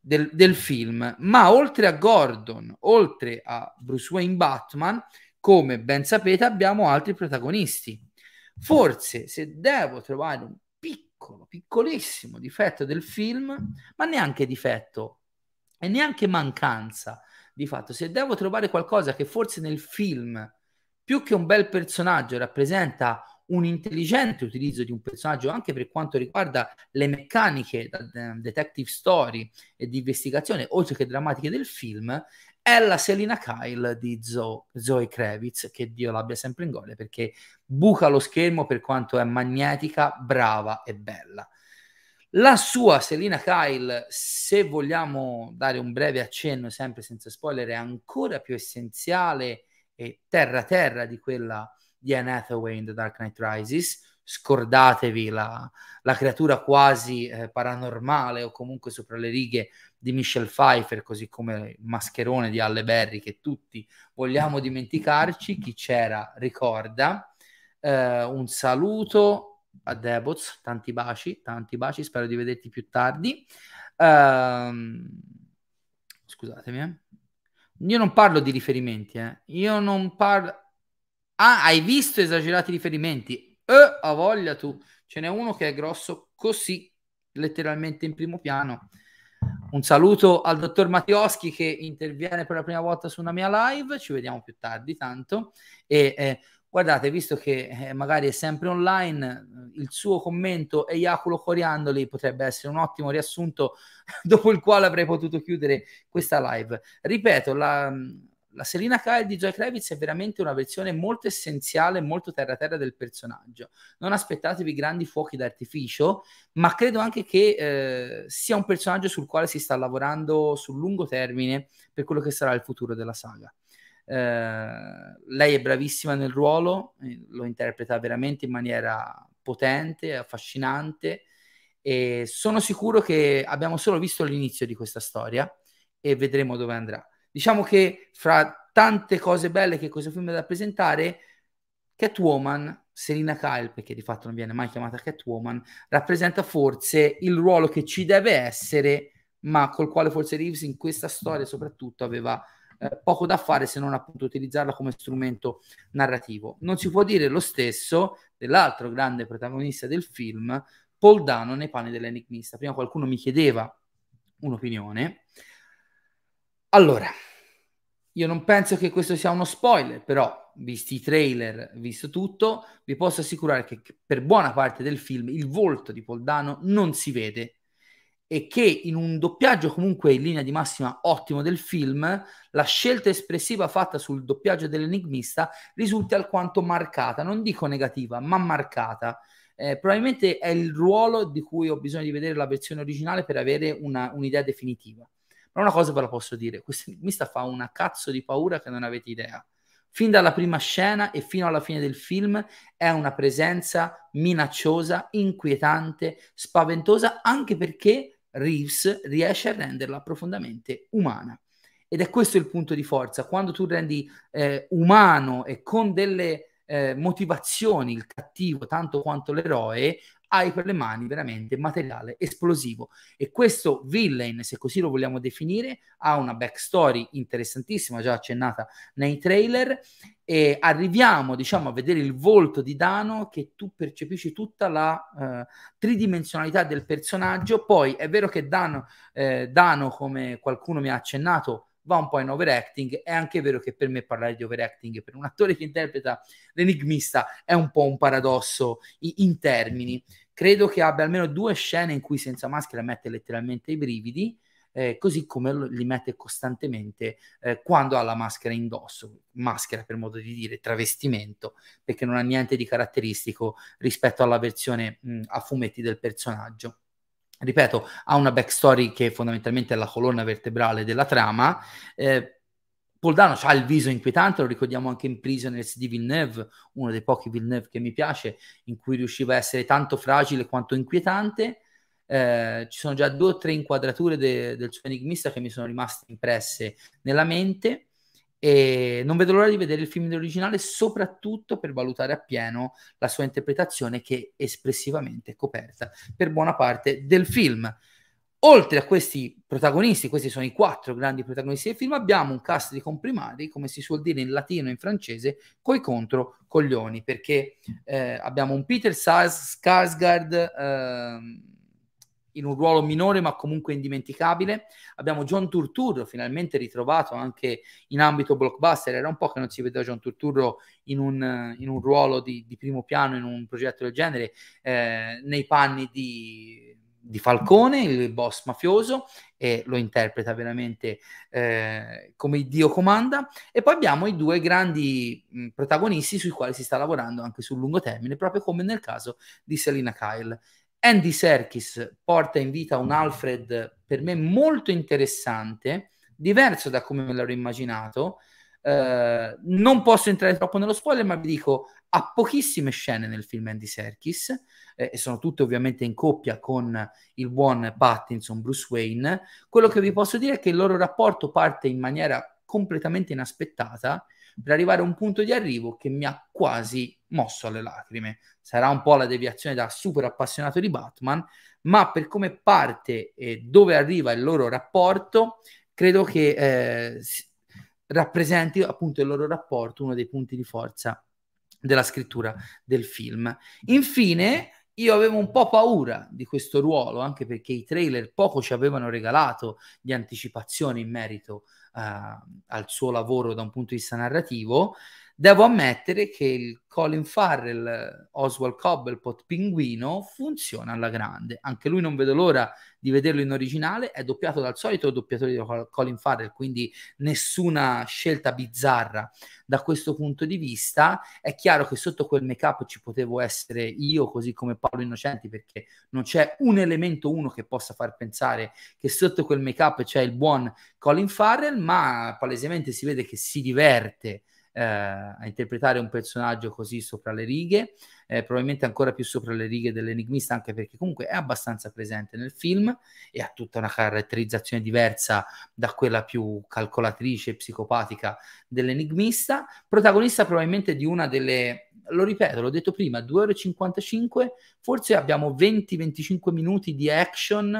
del, del, film. Ma oltre a Gordon, oltre a Bruce Wayne Batman, come ben sapete, abbiamo altri protagonisti. Forse se devo trovare un piccolo, piccolissimo difetto del film, ma neanche difetto e neanche mancanza di fatto, se devo trovare qualcosa che forse nel film più che un bel personaggio rappresenta un intelligente utilizzo di un personaggio anche per quanto riguarda le meccaniche da detective story e di investigazione, oltre che drammatiche del film, è la Selina Kyle di Zoe, Zoe Kravitz, che Dio l'abbia sempre in gole, perché buca lo schermo per quanto è magnetica, brava e bella. La sua Selina Kyle, se vogliamo dare un breve accenno, sempre senza spoiler, è ancora più essenziale e terra terra di quella di Anne Hathaway in The Dark Knight Rises. Scordatevi la, la creatura quasi eh, paranormale o comunque sopra le righe di Michelle Pfeiffer, così come il mascherone di Halle Berry che tutti vogliamo dimenticarci. Chi c'era ricorda. Eh, un saluto a Debots, tanti baci, tanti baci, spero di vederti più tardi. Scusatemi, eh. Io non parlo di riferimenti, eh. Io non parlo... Ah, hai visto esagerati riferimenti? Eh, ha voglia tu. Ce n'è uno che è grosso così, letteralmente in primo piano. Un saluto al dottor Mattioschi che interviene per la prima volta su una mia live. Ci vediamo più tardi, tanto. E eh, guardate, visto che eh, magari è sempre online, il suo commento eiaculo coriandoli potrebbe essere un ottimo riassunto (laughs) dopo il quale avrei potuto chiudere questa live. Ripeto, la, la Selina Kyle di Joy Kravitz è veramente una versione molto essenziale, molto terra-terra del personaggio. Non aspettatevi grandi fuochi d'artificio, ma credo anche che eh, sia un personaggio sul quale si sta lavorando sul lungo termine per quello che sarà il futuro della saga. Eh, lei è bravissima nel ruolo, eh, lo interpreta veramente in maniera potente, affascinante e sono sicuro che abbiamo solo visto l'inizio di questa storia e vedremo dove andrà. Diciamo che fra tante cose belle che questo film ha da presentare, Catwoman, Serena Kyle, perché di fatto non viene mai chiamata Catwoman, rappresenta forse il ruolo che ci deve essere, ma col quale forse Reeves in questa storia soprattutto aveva eh, poco da fare se non appunto utilizzarla come strumento narrativo. Non si può dire lo stesso dell'altro grande protagonista del film, Paul Dano nei panni dell'enigmista. Prima qualcuno mi chiedeva un'opinione. Allora, io non penso che questo sia uno spoiler, però visti i trailer, visto tutto, vi posso assicurare che per buona parte del film il volto di Paul Dano non si vede e che in un doppiaggio comunque in linea di massima ottimo del film, la scelta espressiva fatta sul doppiaggio dell'enigmista risulta alquanto marcata, non dico negativa, ma marcata. Eh, probabilmente è il ruolo di cui ho bisogno di vedere la versione originale per avere una, un'idea definitiva. Ma una cosa ve la posso dire, questo enigmista fa una cazzo di paura che non avete idea. Fin dalla prima scena e fino alla fine del film è una presenza minacciosa, inquietante, spaventosa, anche perché Reeves riesce a renderla profondamente umana. Ed è questo il punto di forza. Quando tu rendi eh, umano e con delle eh, motivazioni il cattivo tanto quanto l'eroe, hai per le mani veramente materiale esplosivo. E questo villain, se così lo vogliamo definire, ha una backstory interessantissima, già accennata nei trailer, e arriviamo, diciamo, a vedere il volto di Dano che tu percepisci tutta la uh, tridimensionalità del personaggio. Poi è vero che Dano, eh, Dano, come qualcuno mi ha accennato, va un po' in overacting. È anche vero che per me parlare di overacting per un attore che interpreta l'enigmista è un po' un paradosso in, in termini. Credo che abbia almeno due scene in cui senza maschera mette letteralmente i brividi. Eh, così come li mette costantemente eh, quando ha la maschera indosso, maschera per modo di dire, travestimento, perché non ha niente di caratteristico rispetto alla versione mh, a fumetti del personaggio ripeto, ha una backstory che fondamentalmente è la colonna vertebrale della trama. Eh, Poldano ha il viso inquietante, lo ricordiamo anche in Prisoners di Villeneuve, uno dei pochi Villeneuve che mi piace, in cui riusciva a essere tanto fragile quanto inquietante. Eh, ci sono già due o tre inquadrature de- del suo enigmista che mi sono rimaste impresse nella mente e non vedo l'ora di vedere il film originale soprattutto per valutare appieno la sua interpretazione che è espressivamente coperta per buona parte del film. Oltre a questi protagonisti, questi sono i quattro grandi protagonisti del film, abbiamo un cast di comprimari, come si suol dire in latino e in francese, coi contro coglioni, perché eh, abbiamo un Peter Skarsgård, eh, in un ruolo minore ma comunque indimenticabile. Abbiamo John Turturro, finalmente ritrovato anche in ambito blockbuster. Era un po' che non si vedeva John Turturro in un, in un ruolo di, di, primo piano in un progetto del genere, eh, nei panni di, di, Falcone, il boss mafioso, e lo interpreta veramente eh, come Dio comanda. E poi abbiamo i due grandi mh, protagonisti sui quali si sta lavorando anche sul lungo termine, proprio come nel caso di Selina Kyle. Andy Serkis porta in vita un Alfred per me molto interessante, diverso da come me l'ero immaginato. Uh, non posso entrare troppo nello spoiler, ma vi dico, ha pochissime scene nel film Andy Serkis, eh, e sono tutte ovviamente in coppia con il buon Pattinson, Bruce Wayne. Quello che vi posso dire è che il loro rapporto parte in maniera completamente inaspettata per arrivare a un punto di arrivo che mi ha quasi mosso alle lacrime. Sarà un po' la deviazione da super appassionato di Batman, ma per come parte e dove arriva il loro rapporto, credo che eh, rappresenti appunto il loro rapporto uno dei punti di forza della scrittura del film. Infine, io avevo un po' paura di questo ruolo, anche perché i trailer poco ci avevano regalato di anticipazioni in merito al suo lavoro da un punto di vista narrativo. Devo ammettere che il Colin Farrell, Oswald Cobblepot Pinguino funziona alla grande. Anche lui non vedo l'ora di vederlo in originale. È doppiato dal solito doppiatore di Colin Farrell, quindi nessuna scelta bizzarra da questo punto di vista. È chiaro che sotto quel make-up ci potevo essere io, così come Paolo Innocenti, perché non c'è un elemento uno che possa far pensare che sotto quel make-up c'è il buon Colin Farrell, ma palesemente si vede che si diverte eh, a interpretare un personaggio così sopra le righe, eh, probabilmente ancora più sopra le righe dell'enigmista, anche perché comunque è abbastanza presente nel film e ha tutta una caratterizzazione diversa da quella più calcolatrice e psicopatica dell'enigmista, protagonista probabilmente di una delle lo ripeto, l'ho detto prima, 2,55 ore, forse abbiamo 20-25 minuti di action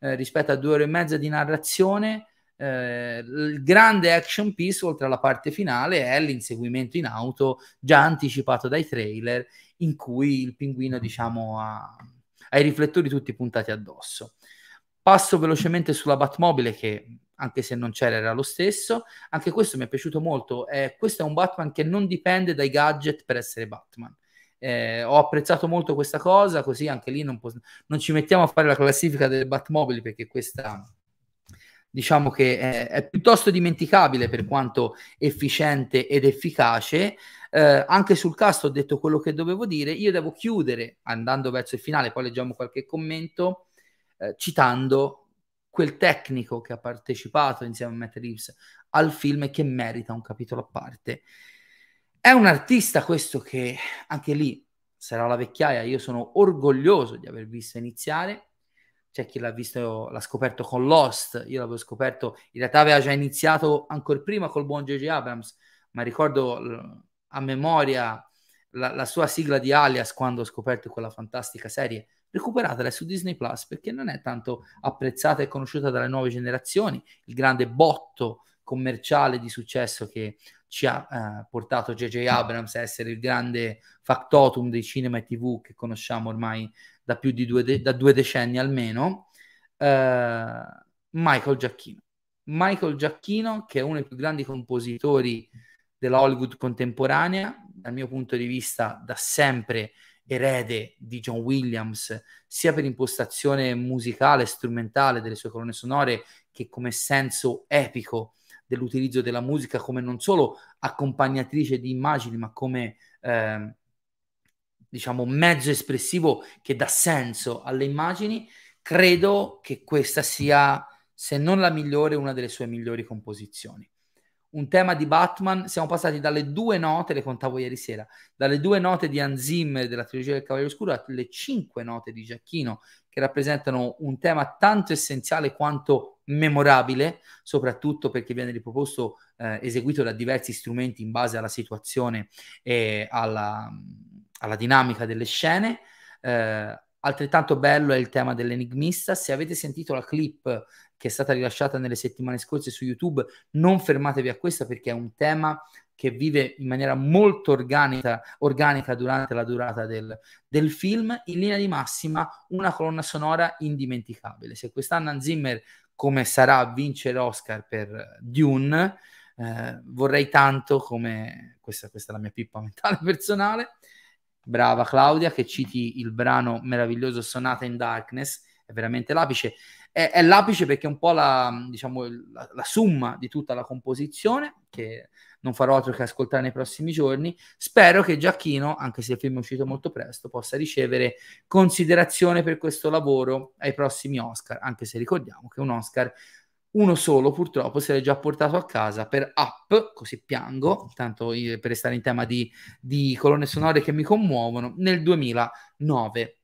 eh, rispetto a due ore e mezza di narrazione eh, il grande action piece, oltre alla parte finale, è l'inseguimento in auto già anticipato dai trailer, in cui il pinguino, diciamo, ha, ha i riflettori tutti puntati addosso. Passo velocemente sulla Batmobile che anche se non c'era era lo stesso. Anche questo mi è piaciuto molto. Eh, questo è un Batman che non dipende dai gadget per essere Batman. Eh, ho apprezzato molto questa cosa, così anche lì non, po- non, ci mettiamo a fare la classifica delle Batmobili perché questa diciamo che è, è piuttosto dimenticabile per quanto efficiente ed efficace. Eh, anche sul cast ho detto quello che dovevo dire. Io devo chiudere andando verso il finale, poi leggiamo qualche commento, eh, citando quel tecnico che ha partecipato insieme a Matt Reeves al film e che merita un capitolo a parte. È un artista questo che anche lì sarà la vecchiaia, io sono orgoglioso di aver visto iniziare. C'è chi l'ha visto, l'ha scoperto con Lost, io l'avevo scoperto, in realtà aveva già iniziato ancora prima col buon J.J. Abrams, ma ricordo a memoria la, la, sua sigla di Alias quando ho scoperto quella fantastica serie. Recuperatela su Disney Plus perché non è tanto apprezzata e conosciuta dalle nuove generazioni. Il grande botto commerciale di successo che ci ha eh, portato J.J. Abrams a essere il grande factotum dei cinema e TV che conosciamo ormai da più di due, de- da due decenni almeno. Eh, Michael Giacchino. Michael Giacchino, che è uno dei più grandi compositori della Hollywood contemporanea, dal mio punto di vista da sempre erede di John Williams, sia per impostazione musicale, strumentale delle sue colonne sonore, che come senso epico dell'utilizzo della musica come non solo accompagnatrice di immagini, ma come eh, diciamo mezzo espressivo che dà senso alle immagini, credo che questa sia, se non la migliore, una delle sue migliori composizioni. Un tema di Batman, siamo passati dalle due note, le contavo ieri sera, dalle due note di Hans Zimmer della trilogia del Cavaliere Oscuro alle cinque note di Giacchino, che rappresentano un tema tanto essenziale quanto memorabile, soprattutto perché viene riproposto, eh, eseguito da diversi strumenti in base alla situazione e alla, alla dinamica delle scene. Eh, altrettanto bello è il tema dell'enigmista. Se avete sentito la clip che è stata rilasciata nelle settimane scorse su YouTube, non fermatevi a questa perché è un tema che vive in maniera molto organica, organica durante la durata del, del, film. In linea di massima, una colonna sonora indimenticabile. Se quest'anno Hans Zimmer, come sarà a vincere Oscar per Dune, eh, vorrei tanto come questa, questa è la mia pippa mentale (laughs) personale. Brava Claudia, che citi il brano meraviglioso Sonata in Darkness, è veramente l'apice è, è l'apice perché è un po' la, diciamo, la, la summa di tutta la composizione che non farò altro che ascoltare nei prossimi giorni. Spero che Giacchino, anche se il film è uscito molto presto, possa ricevere considerazione per questo lavoro ai prossimi Oscar, anche se ricordiamo che un Oscar uno solo purtroppo se l'è già portato a casa per Up, così piango, tanto per restare in tema di, di colonne sonore che mi commuovono, nel 2009.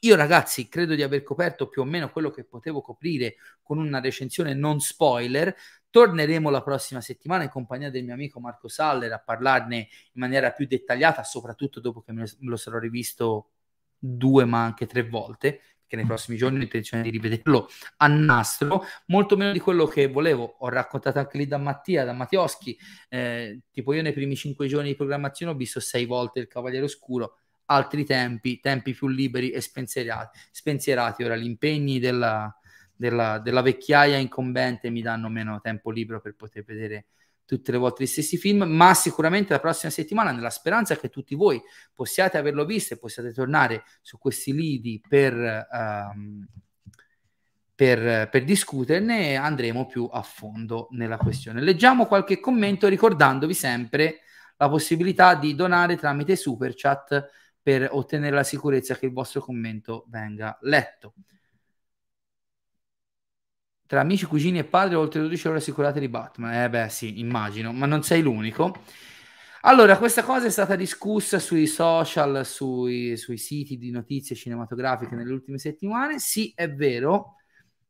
Io ragazzi credo di aver coperto più o meno quello che potevo coprire con una recensione non spoiler. Torneremo la prossima settimana in compagnia del mio amico Marco Saller a parlarne in maniera più dettagliata, soprattutto dopo che me lo sarò rivisto due ma anche tre volte, che nei prossimi giorni ho intenzione di rivederlo a nastro, molto meno di quello che volevo. Ho raccontato anche lì da Mattia, da Mattioschi, eh, tipo io nei primi cinque giorni di programmazione ho visto sei volte il Cavaliere Oscuro, altri tempi, tempi più liberi e spensierati. spensierati. Ora gli impegni della, della, della, vecchiaia incombente mi danno meno tempo libero per poter vedere tutte le volte gli stessi film, ma sicuramente la prossima settimana, nella speranza che tutti voi possiate averlo visto e possiate tornare su questi lidi per, um, per, per discuterne, andremo più a fondo nella questione. Leggiamo qualche commento ricordandovi sempre la possibilità di donare tramite super chat per ottenere la sicurezza che il vostro commento venga letto. Tra amici, cugini e padri, oltre 12 ore assicurate di Batman. Eh beh, sì, immagino, ma non sei l'unico. Allora, questa cosa è stata discussa sui social, sui, sui siti di notizie cinematografiche nelle ultime settimane. Sì, è vero,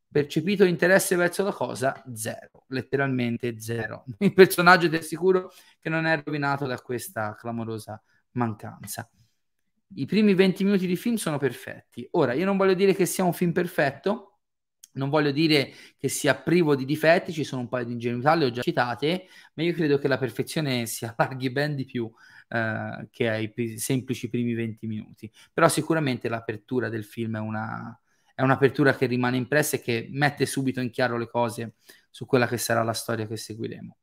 percepito interesse verso la cosa? Zero, letteralmente zero. (laughs) Il personaggio ti assicuro che non è rovinato da questa clamorosa mancanza. I primi 20 minuti di film sono perfetti. Ora, io non voglio dire che sia un film perfetto, non voglio dire che sia privo di difetti, ci sono un paio di ingenuità, le ho già citate, ma io credo che la perfezione (laughs) si allarghi ben di più eh, che ai p- semplici primi 20 minuti. Però sicuramente l'apertura del film è, una, è un'apertura che rimane impressa e che mette subito in chiaro le cose su quella che sarà la storia che seguiremo.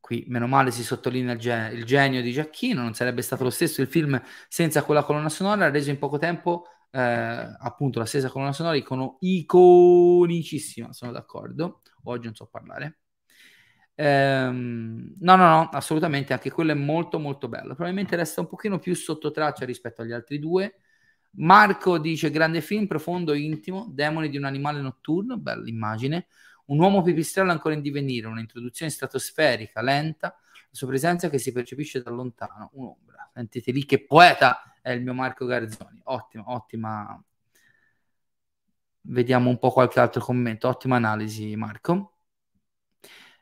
qui meno male si sottolinea il, gen- il, genio di Giacchino, non sarebbe stato lo stesso il film senza quella colonna sonora, reso in poco tempo eh, appunto la stessa colonna sonora icono- iconicissima, sono d'accordo, oggi non so parlare. Ehm, no, no, no, assolutamente, anche quello è molto molto bello, probabilmente resta un pochino più sotto traccia rispetto agli altri due. Marco dice grande film, profondo, intimo, demoni di un animale notturno, bella immagine, un uomo pipistrello ancora in divenire, un'introduzione stratosferica, lenta, la sua presenza che si percepisce da lontano, un'ombra. Sentite lì che poeta è il mio Marco Garzoni. Ottima, ottima. Vediamo un po' qualche altro commento. Ottima analisi, Marco.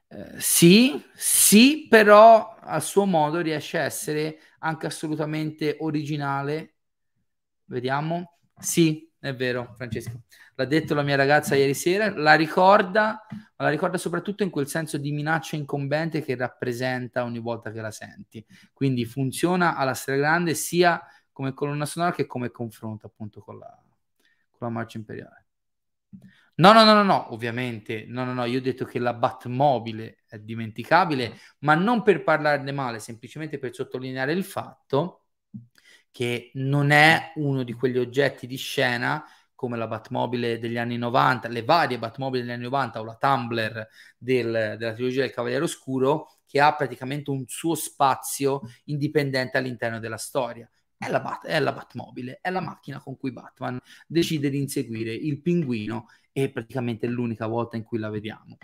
Eh, sì, sì, però a suo modo riesce a essere anche assolutamente originale. Vediamo. Sì, è vero, Francesco l'ha detto la mia ragazza ieri sera, la ricorda, ma la ricorda soprattutto in quel senso di minaccia incombente che rappresenta ogni volta che la senti. Quindi funziona alla stragrande sia come colonna sonora che come confronto appunto con la, con la marcia imperiale. No, no, no, no, no, ovviamente, no, no, no, io ho detto che la Batmobile è dimenticabile, ma non per parlarne male, semplicemente per sottolineare il fatto che non è uno di quegli oggetti di scena come la Batmobile degli anni 90, le varie Batmobile degli anni 90 o la Tumblr del, della trilogia del Cavaliere Oscuro, che ha praticamente un suo spazio indipendente all'interno della storia. È la, Bat- è la Batmobile, è la macchina con cui Batman decide di inseguire il pinguino e praticamente è l'unica volta in cui la vediamo.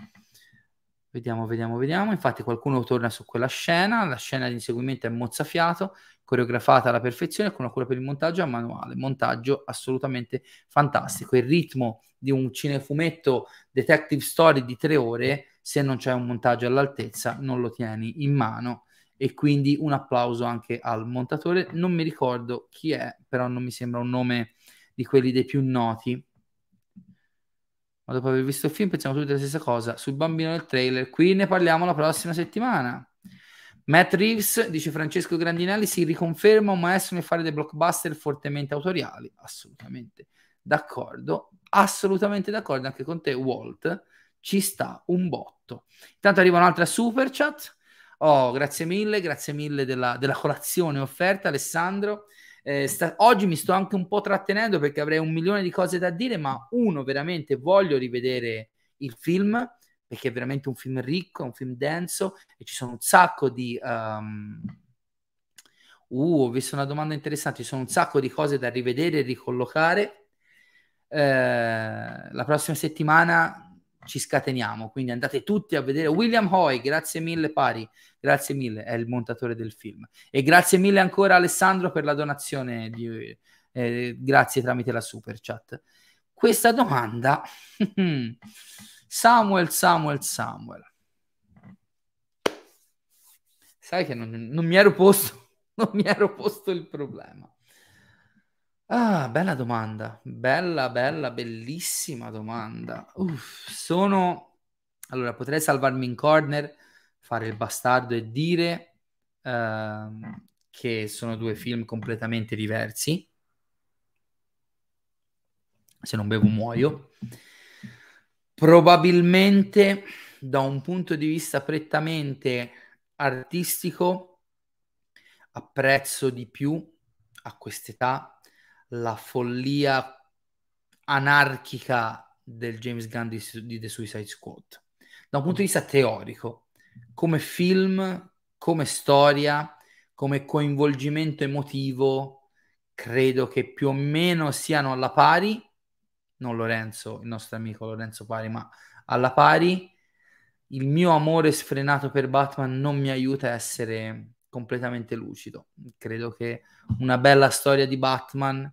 Vediamo, vediamo, vediamo. Infatti qualcuno torna su quella scena, la scena di inseguimento è mozzafiato, coreografata alla perfezione con una cura per il montaggio a manuale. Montaggio assolutamente fantastico. Il ritmo di un cinefumetto detective story di tre ore, se non c'è un montaggio all'altezza, non lo tieni in mano. E quindi un applauso anche al montatore. Non mi ricordo chi è, però non mi sembra un nome di quelli dei più noti. Ma dopo aver visto il film pensiamo tutti la stessa cosa. Sul bambino del trailer, qui ne parliamo la prossima settimana. Matt Reeves, dice Francesco Grandinelli, si riconferma un maestro nel fare dei blockbuster fortemente autoriali. Assolutamente d'accordo, assolutamente d'accordo anche con te, Walt. Ci sta un botto. Intanto arriva un'altra super chat. Oh, grazie mille, grazie mille della, della colazione offerta, Alessandro. Eh, sta, oggi mi sto anche un po' trattenendo perché avrei un milione di cose da dire, ma uno, veramente voglio rivedere il film perché è veramente un film ricco, un film denso e ci sono un sacco di... Um... Uh, ho visto una domanda interessante, ci sono un sacco di cose da rivedere e ricollocare. Eh, la prossima settimana ci scateniamo, quindi andate tutti a vedere William Hoy, grazie mille pari, grazie mille, è il montatore del film. E grazie mille ancora Alessandro per la donazione, di, eh, grazie tramite la super chat. Questa domanda (laughs) Samuel, Samuel, Samuel. Sai che non, non mi ero posto, (laughs) non mi ero posto il problema. Ah, bella domanda, bella, bella, bellissima domanda. Uff, sono... Allora, potrei salvarmi in corner, fare il bastardo e dire uh, che sono due film completamente diversi. Se non bevo muoio. Probabilmente da un punto di vista prettamente artistico apprezzo di più a quest'età la follia anarchica del James Gunn di, di The Suicide Squad. Da un punto di vista teorico, come film, come storia, come coinvolgimento emotivo, credo che più o meno siano alla pari non Lorenzo, il nostro amico Lorenzo Pari, ma alla pari, il mio amore sfrenato per Batman non mi aiuta a essere completamente lucido. Credo che una bella storia di Batman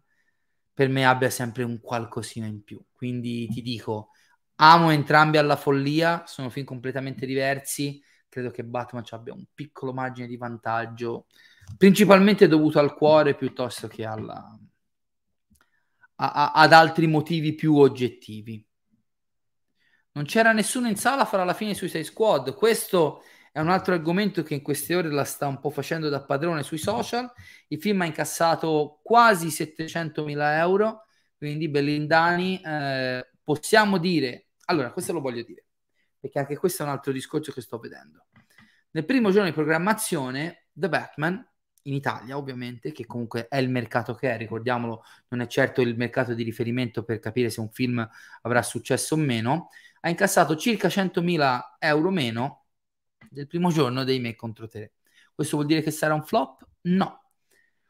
per me abbia sempre un qualcosina in più. Quindi ti dico, amo entrambi alla follia, sono film completamente diversi. Credo che Batman abbia un piccolo margine di vantaggio, principalmente dovuto al cuore piuttosto che alla, a, a, ad altri motivi più oggettivi. Non c'era nessuno in sala a fare alla fine sui 6 squad. Questo è un altro argomento che in queste ore la sta un po' facendo da padrone sui social. Il film ha incassato quasi 700 mila euro, quindi Bellindani eh, possiamo dire, allora questo lo voglio dire, perché anche questo è un altro discorso che sto vedendo. Nel primo giorno di programmazione, The Batman, in Italia ovviamente, che comunque è il mercato che è, ricordiamolo, non è certo il mercato di riferimento per capire se un film avrà successo o meno, ha incassato circa 100.000 euro meno del primo giorno dei Me contro te. Questo vuol dire che sarà un flop? No.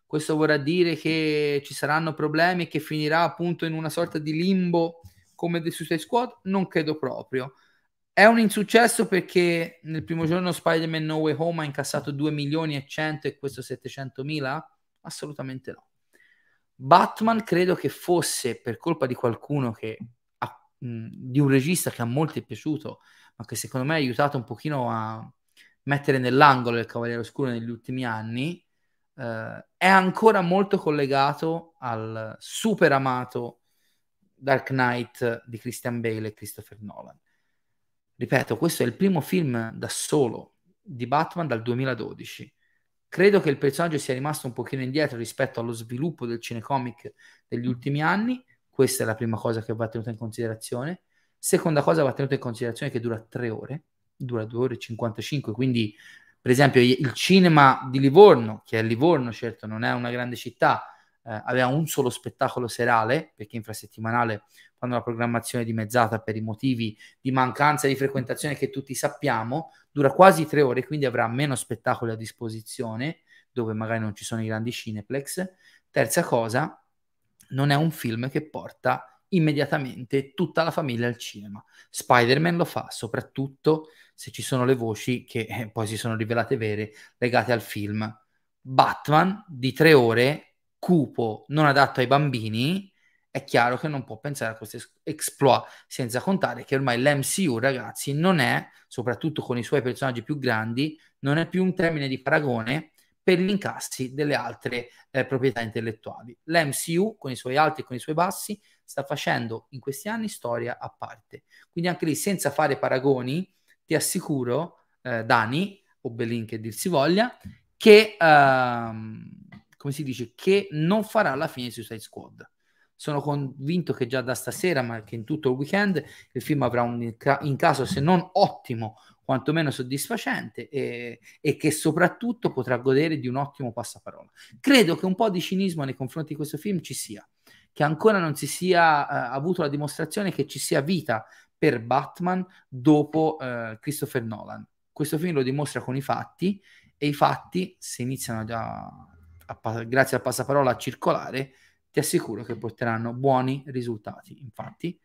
Questo vorrà dire che ci saranno problemi e che finirà appunto in una sorta di limbo come The Suicide Squad? Non credo proprio. È un insuccesso perché nel primo giorno Spider-Man No Way Home ha incassato 2 milioni e 100 e questo 700 mila? Assolutamente no. Batman credo che fosse per colpa di qualcuno che ha, mh, di un regista che a molti è piaciuto, ma che secondo me ha aiutato un pochino a mettere nell'angolo il Cavaliere Oscuro negli ultimi anni, eh, è ancora molto collegato al super amato Dark Knight di Christian Bale e Christopher Nolan. Ripeto, questo è il primo film da solo di Batman dal 2012. Credo che il personaggio sia rimasto un pochino indietro rispetto allo sviluppo del cinecomic degli ultimi anni. Questa è la prima cosa che va tenuta in considerazione. Seconda cosa va tenuta in considerazione che dura tre ore dura 2 ore e 55, quindi per esempio il cinema di Livorno, che è Livorno, certo non è una grande città, eh, aveva un solo spettacolo serale, perché infrasettimanale fanno la programmazione dimezzata per i motivi di mancanza di frequentazione che tutti sappiamo, dura quasi tre ore, quindi avrà meno spettacoli a disposizione, dove magari non ci sono i grandi cineplex. Terza cosa, non è un film che porta immediatamente tutta la famiglia al cinema. Spider-Man lo fa soprattutto se ci sono le voci che eh, poi si sono rivelate vere legate al film. Batman di tre ore, cupo, non adatto ai bambini, è chiaro che non può pensare a questo exploit, senza contare che ormai l'MCU, ragazzi, non è, soprattutto con i suoi personaggi più grandi, non è più un termine di paragone per gli incassi delle altre eh, proprietà intellettuali. L'MCU, con i suoi alti e con i suoi bassi, sta facendo in questi anni storia a parte. Quindi anche lì, senza fare paragoni, ti assicuro, eh, Dani, o Belin che dir si voglia, che, ehm, come si dice, che non farà la fine di Suicide Squad. Sono convinto che già da stasera, ma che in tutto il weekend, il film avrà un incaso, se non ottimo, quantomeno soddisfacente e, e, che soprattutto potrà godere di un ottimo passaparola. Credo che un po' di cinismo nei confronti di questo film ci sia che ancora non si sia uh, avuto la dimostrazione che ci sia vita per Batman dopo uh, Christopher Nolan. Questo film lo dimostra con i fatti e i fatti, se iniziano già, grazie al passaparola, a circolare, ti assicuro che porteranno buoni risultati. Infatti,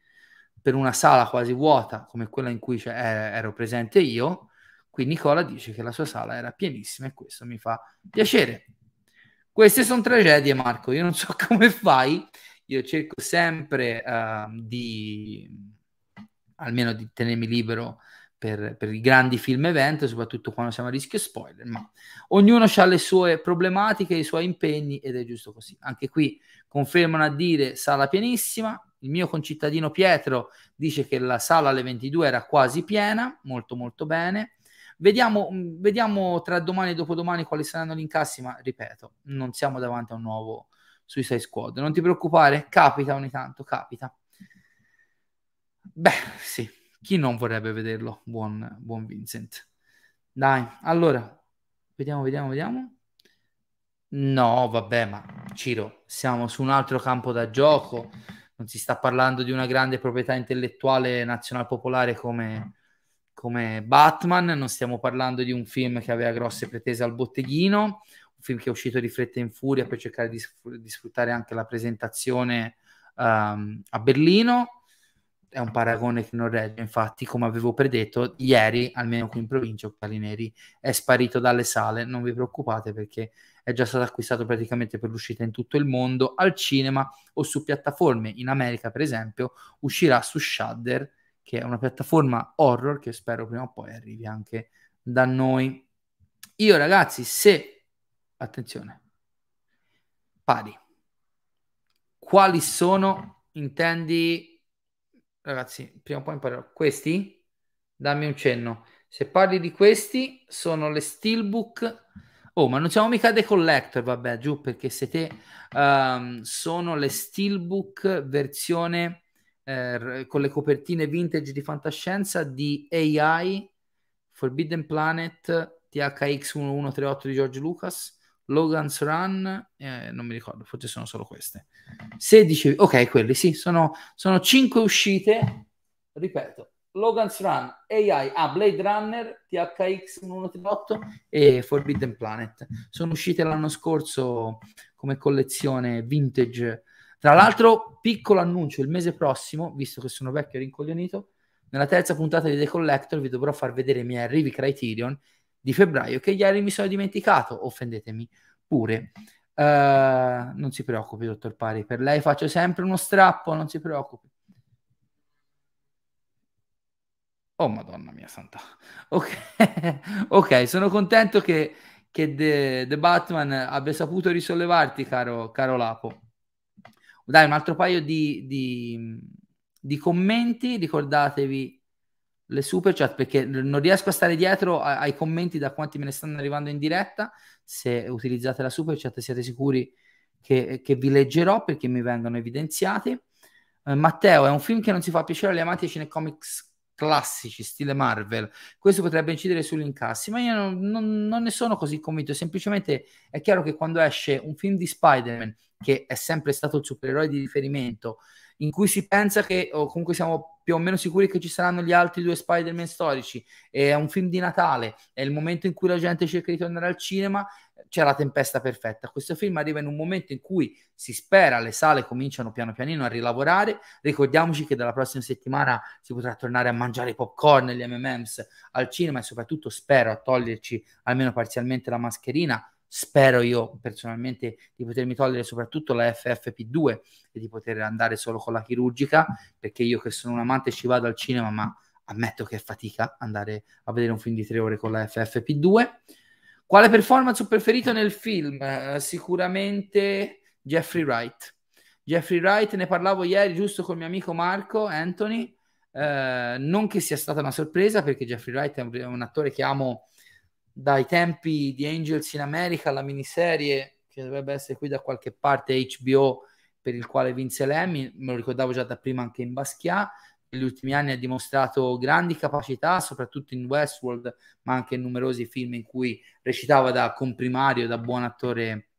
per una sala quasi vuota come quella in cui ero presente io, qui Nicola dice che la sua sala era pienissima e questo mi fa piacere. Queste sono tragedie, Marco. Io non so (laughs) come fai io cerco sempre uh, di almeno di tenermi libero per, per, i grandi film event, soprattutto quando siamo a rischio spoiler, ma ognuno ha le sue problematiche, i suoi impegni ed è giusto così. Anche qui confermano a dire sala pienissima, il mio concittadino Pietro dice che la sala alle 22 era quasi piena, molto molto bene. Vediamo, vediamo tra domani e dopodomani quali saranno gli incassi, ma ripeto, non siamo davanti a un nuovo Suicide Squad. Non ti preoccupare, capita ogni tanto, capita. Beh, sì, chi non vorrebbe vederlo? Buon, buon Vincent. Dai, allora, vediamo, vediamo, vediamo. No, vabbè, ma Ciro, siamo su un altro campo da gioco. Non si sta parlando di una grande proprietà intellettuale nazional popolare come, come Batman, non stiamo parlando di un film che aveva grosse pretese al botteghino film che è uscito di fretta in furia per cercare di, di sfruttare anche la presentazione um, a Berlino. È un paragone che non regge, infatti, come avevo predetto, ieri, almeno qui in provincia, Occhiali Neri è sparito dalle sale. Non vi preoccupate perché è già stato acquistato praticamente per l'uscita in tutto il mondo, al cinema o su piattaforme. In America, per esempio, uscirà su Shudder, che è una piattaforma horror che spero prima o poi arrivi anche da noi. Io, ragazzi, se attenzione, pari. Quali sono, intendi, ragazzi, prima o poi imparerò, questi? Dammi un cenno. Se parli di questi, sono le Steelbook. Oh, ma non siamo mica dei collector, vabbè, giù, perché siete... Um, sono le Steelbook versione eh, con le copertine vintage di fantascienza di AI, Forbidden Planet THX 1138 di George Lucas, Logan's Run, eh, non mi ricordo, forse sono solo queste. 16, ok, quelli sì, sono, sono 5 uscite, ripeto, Logan's Run, AI, ah, Blade Runner, THX 1138 e Forbidden Planet. Sono uscite l'anno scorso come collezione vintage. Tra l'altro, piccolo annuncio, il mese prossimo, visto che sono vecchio e rincoglionito, nella terza puntata di The Collector vi dovrò far vedere i miei arrivi Criterion di febbraio che ieri mi sono dimenticato, offendetemi pure. Uh, non si preoccupi, dottor Pari, per lei faccio sempre uno strappo, non si preoccupi. Oh, madonna mia santa. (laughs) Ok, (laughs) okay sono contento che, che The, The, Batman abbia saputo risollevarti, caro, caro Lapo. Dai, un altro paio di, di, di commenti. Ricordatevi le super chat perché non riesco a stare dietro ai commenti da quanti me ne stanno arrivando in diretta. Se utilizzate la super chat siate sicuri che, che vi leggerò perché mi vengono evidenziati. Eh, Matteo, è un film che non si fa piacere agli amanti di cinecomics classici, stile Marvel. Questo potrebbe incidere sugli incassi, ma io non, non, non ne sono così convinto. Semplicemente è chiaro che quando esce un film di Spider-Man, che è sempre stato il supereroe di riferimento, in cui si pensa che, o comunque siamo più o meno sicuri che ci saranno gli altri due Spider-Man storici, è un film di Natale, è il momento in cui la gente cerca di tornare al cinema, c'è la tempesta perfetta. Questo film arriva in un momento in cui si spera le sale cominciano piano pianino a rilavorare. Ricordiamoci che dalla prossima settimana si potrà tornare a mangiare popcorn e gli MMs al cinema e soprattutto spero a toglierci almeno parzialmente la mascherina spero io personalmente di potermi togliere soprattutto la FFP2 e di poter andare solo con la chirurgica, perché io che sono un amante ci vado al cinema, ma ammetto che è fatica andare a vedere un film di tre ore con la FFP2. Quale performance ho preferito nel film? Uh, sicuramente Jeffrey Wright. Jeffrey Wright, ne parlavo ieri giusto con il mio amico Marco Anthony, uh, non che sia stata una sorpresa perché Jeffrey Wright è un, un attore che amo dai tempi di Angels in America, la miniserie che dovrebbe essere qui da qualche parte HBO per il quale vinse l'Emmy, me lo ricordavo già da prima anche in Basquiat, negli ultimi anni ha dimostrato grandi capacità, soprattutto in Westworld, ma anche in numerosi film in cui recitava da comprimario, da buon attore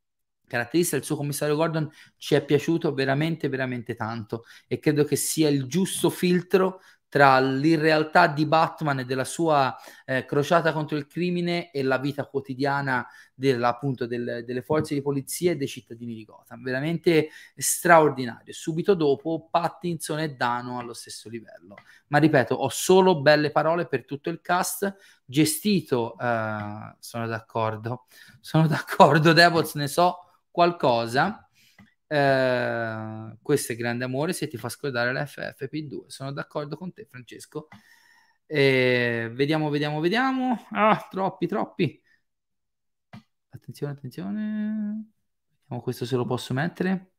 caratterista. Il suo commissario Gordon ci è piaciuto veramente, veramente tanto e credo che sia il giusto filtro tra l'irrealtà di Batman e della sua eh, crociata contro il crimine e la vita quotidiana della, appunto, del, delle forze di polizia e dei cittadini di Gotham. Veramente straordinario. Subito dopo Pattinson e Dano allo stesso livello. Ma ripeto, ho solo belle parole per tutto il cast. Gestito, eh, sono d'accordo, sono d'accordo, Devoz, ne so qualcosa eh, questo è grande amore se ti fa scordare la FFP2. Sono d'accordo con te, Francesco. Eh, vediamo, vediamo, vediamo. Ah, troppi, troppi. Attenzione, attenzione. Vediamo questo se lo posso mettere.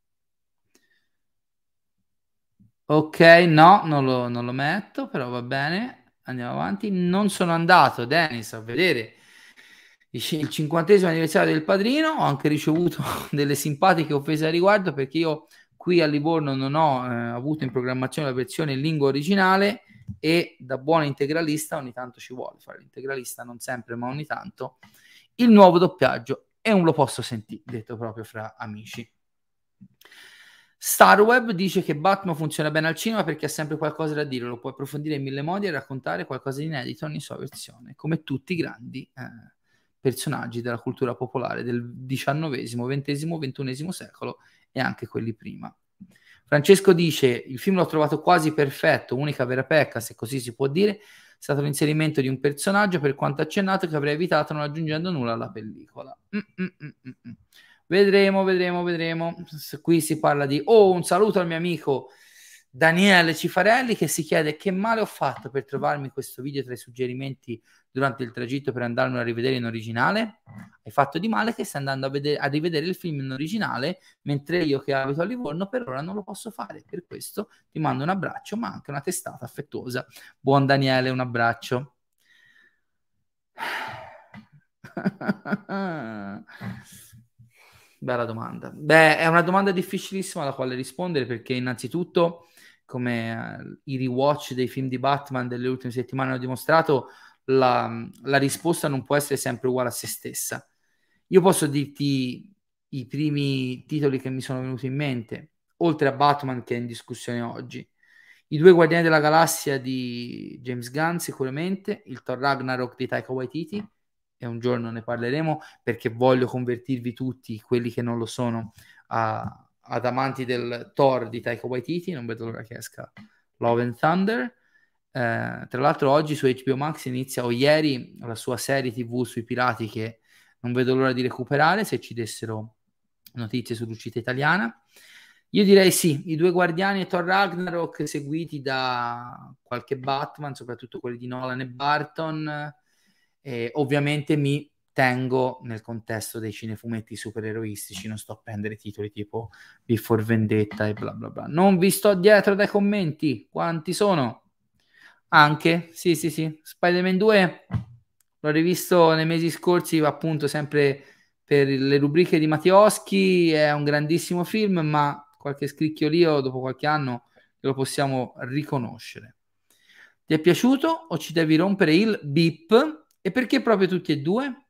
Ok, no, non lo, non lo metto, però va bene. Andiamo avanti. Non sono andato, Dennis, a vedere il cinquantesimo anniversario del padrino, ho anche ricevuto (laughs) delle simpatiche offese a riguardo perché io qui a Livorno non ho eh, avuto in programmazione la versione in lingua originale e da buon integralista ogni tanto ci vuole fare l'integralista, non sempre ma ogni tanto, il nuovo doppiaggio e non lo posso sentire, detto proprio fra amici. Starweb dice che Batman funziona bene al cinema perché ha sempre qualcosa da dire, lo può approfondire in mille modi e raccontare qualcosa di inedito ogni sua versione, come tutti i grandi eh, personaggi della cultura popolare del XIX, XX, XXI secolo e anche quelli prima. Francesco dice: Il film l'ho trovato quasi perfetto, unica vera pecca, se così si può dire, è stato l'inserimento di un personaggio per quanto accennato che avrei evitato non aggiungendo nulla alla pellicola. Mm-mm-mm-mm. Vedremo, vedremo, vedremo. Qui si parla di oh, un saluto al mio amico Daniele Cifarelli che si chiede che male ho fatto per trovarmi questo video tra i suggerimenti durante il tragitto per andarlo a rivedere in originale. Hai fatto di male che stai andando a, vedere, a rivedere il film in originale, mentre io che abito a Livorno per ora non lo posso fare. Per questo ti mando un abbraccio, ma anche una testata affettuosa. Buon Daniele, un abbraccio. (laughs) Bella domanda. Beh, è una domanda difficilissima alla quale rispondere perché innanzitutto come uh, i rewatch dei film di Batman delle ultime settimane hanno dimostrato, la, la risposta non può essere sempre uguale a se stessa. Io posso dirti i primi titoli che mi sono venuti in mente, oltre a Batman che è in discussione oggi. I due Guardiani della Galassia di James Gunn sicuramente, il Thor Ragnarok di Taika Waititi, e un giorno ne parleremo perché voglio convertirvi tutti, quelli che non lo sono, a, ad amanti del Thor di Taika Waititi, non vedo l'ora che esca Love and Thunder. Eh, tra l'altro oggi su HBO Max inizia o ieri la sua serie tv sui pirati che non vedo l'ora di recuperare se ci dessero notizie sull'uscita italiana. Io direi sì, i due guardiani e Thor Ragnarok seguiti da qualche Batman, soprattutto quelli di Nolan e Barton. E ovviamente mi tengo nel contesto dei cinefumetti supereroistici, non sto a prendere titoli tipo Before Vendetta e bla bla bla. Non vi sto dietro dai commenti, quanti sono? Anche, sì sì sì, Spider-Man 2 l'ho rivisto nei mesi scorsi, appunto sempre per le rubriche di Mattioschi, è un grandissimo film, ma qualche scricchiolio dopo qualche anno lo possiamo riconoscere. Ti è piaciuto o ci devi rompere il bip? E perché proprio tutti e due?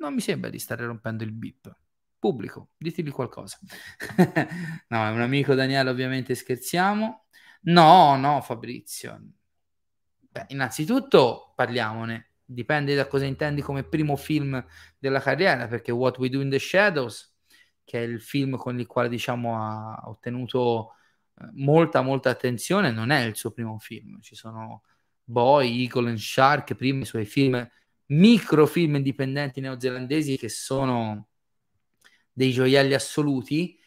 Non mi sembra di stare rompendo il bip. Pubblico, ditemi qualcosa. (laughs) no, è un amico Daniele, ovviamente scherziamo. No, no, Fabrizio. Beh, innanzitutto parliamone. Dipende da cosa intendi come primo film della carriera, perché What We Do in the Shadows, che è il film con il quale diciamo ha ottenuto eh, molta, molta attenzione, non è il suo primo film. Ci sono Boy, Eagle and Shark, prima i suoi film microfilm indipendenti neozelandesi che sono dei gioielli assoluti.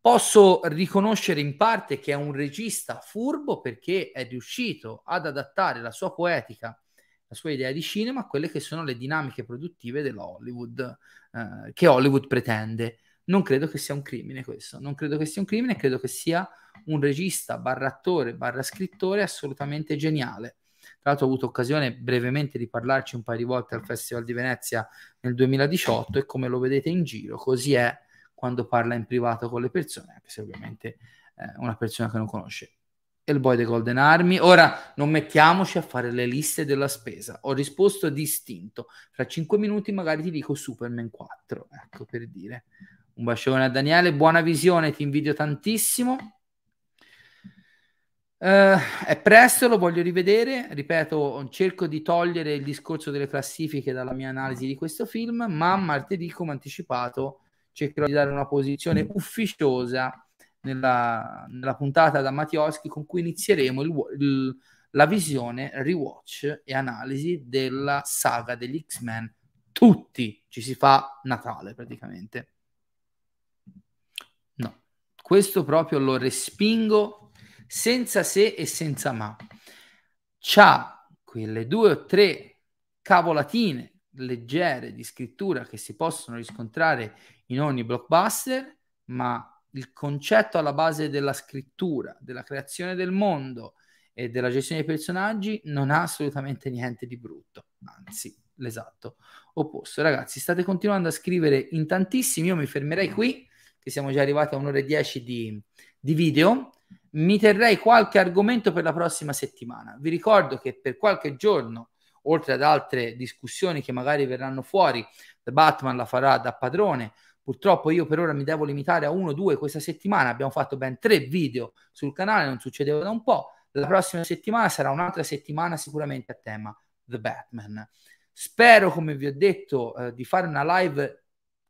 Posso riconoscere in parte che è un regista furbo perché è riuscito ad adattare la sua poetica, la sua idea di cinema a quelle che sono le dinamiche produttive dell'Hollywood, eh, che Hollywood pretende. Non credo che sia un crimine questo, non credo che sia un crimine, credo che sia un regista barra attore barra scrittore assolutamente geniale tra l'altro ho avuto occasione brevemente di parlarci un paio di volte al Festival di Venezia nel 2018 e come lo vedete in giro, così è quando parla in privato con le persone, anche se ovviamente è una persona che non conosce. E il boy dei Golden Army. Ora non mettiamoci a fare le liste della spesa. Ho risposto distinto. Fra cinque minuti magari ti dico Superman 4. Ecco per dire. Un bacione a Daniele, buona visione, ti invidio tantissimo. Uh, è presto, lo voglio rivedere. Ripeto, cerco di togliere il discorso delle classifiche dalla mia analisi di questo film, ma martedì, come anticipato, cercherò di dare una posizione ufficiosa nella, nella puntata da Mattioschi con cui inizieremo il, il, la visione, rewatch e analisi della saga degli X-Men. Tutti ci si fa Natale praticamente. No, questo proprio lo respingo senza se e senza ma. C'ha quelle due o tre cavolatine leggere di scrittura che si possono riscontrare in ogni blockbuster, ma il concetto alla base della scrittura, della creazione del mondo e della gestione dei personaggi non ha assolutamente niente di brutto, anzi, l'esatto opposto. Ragazzi, state continuando a scrivere in tantissimi, io mi fermerei qui, che siamo già arrivati a un'ora e dieci di, di video mi terrei qualche argomento per la prossima settimana. Vi ricordo che per qualche giorno, oltre ad altre discussioni che magari verranno fuori, The Batman la farà da padrone. Purtroppo io per ora mi devo limitare a uno o due questa settimana. Abbiamo fatto ben tre video sul canale, non succedeva da un po'. La prossima settimana sarà un'altra settimana sicuramente a tema The Batman. Spero, come vi ho detto, eh, di fare una live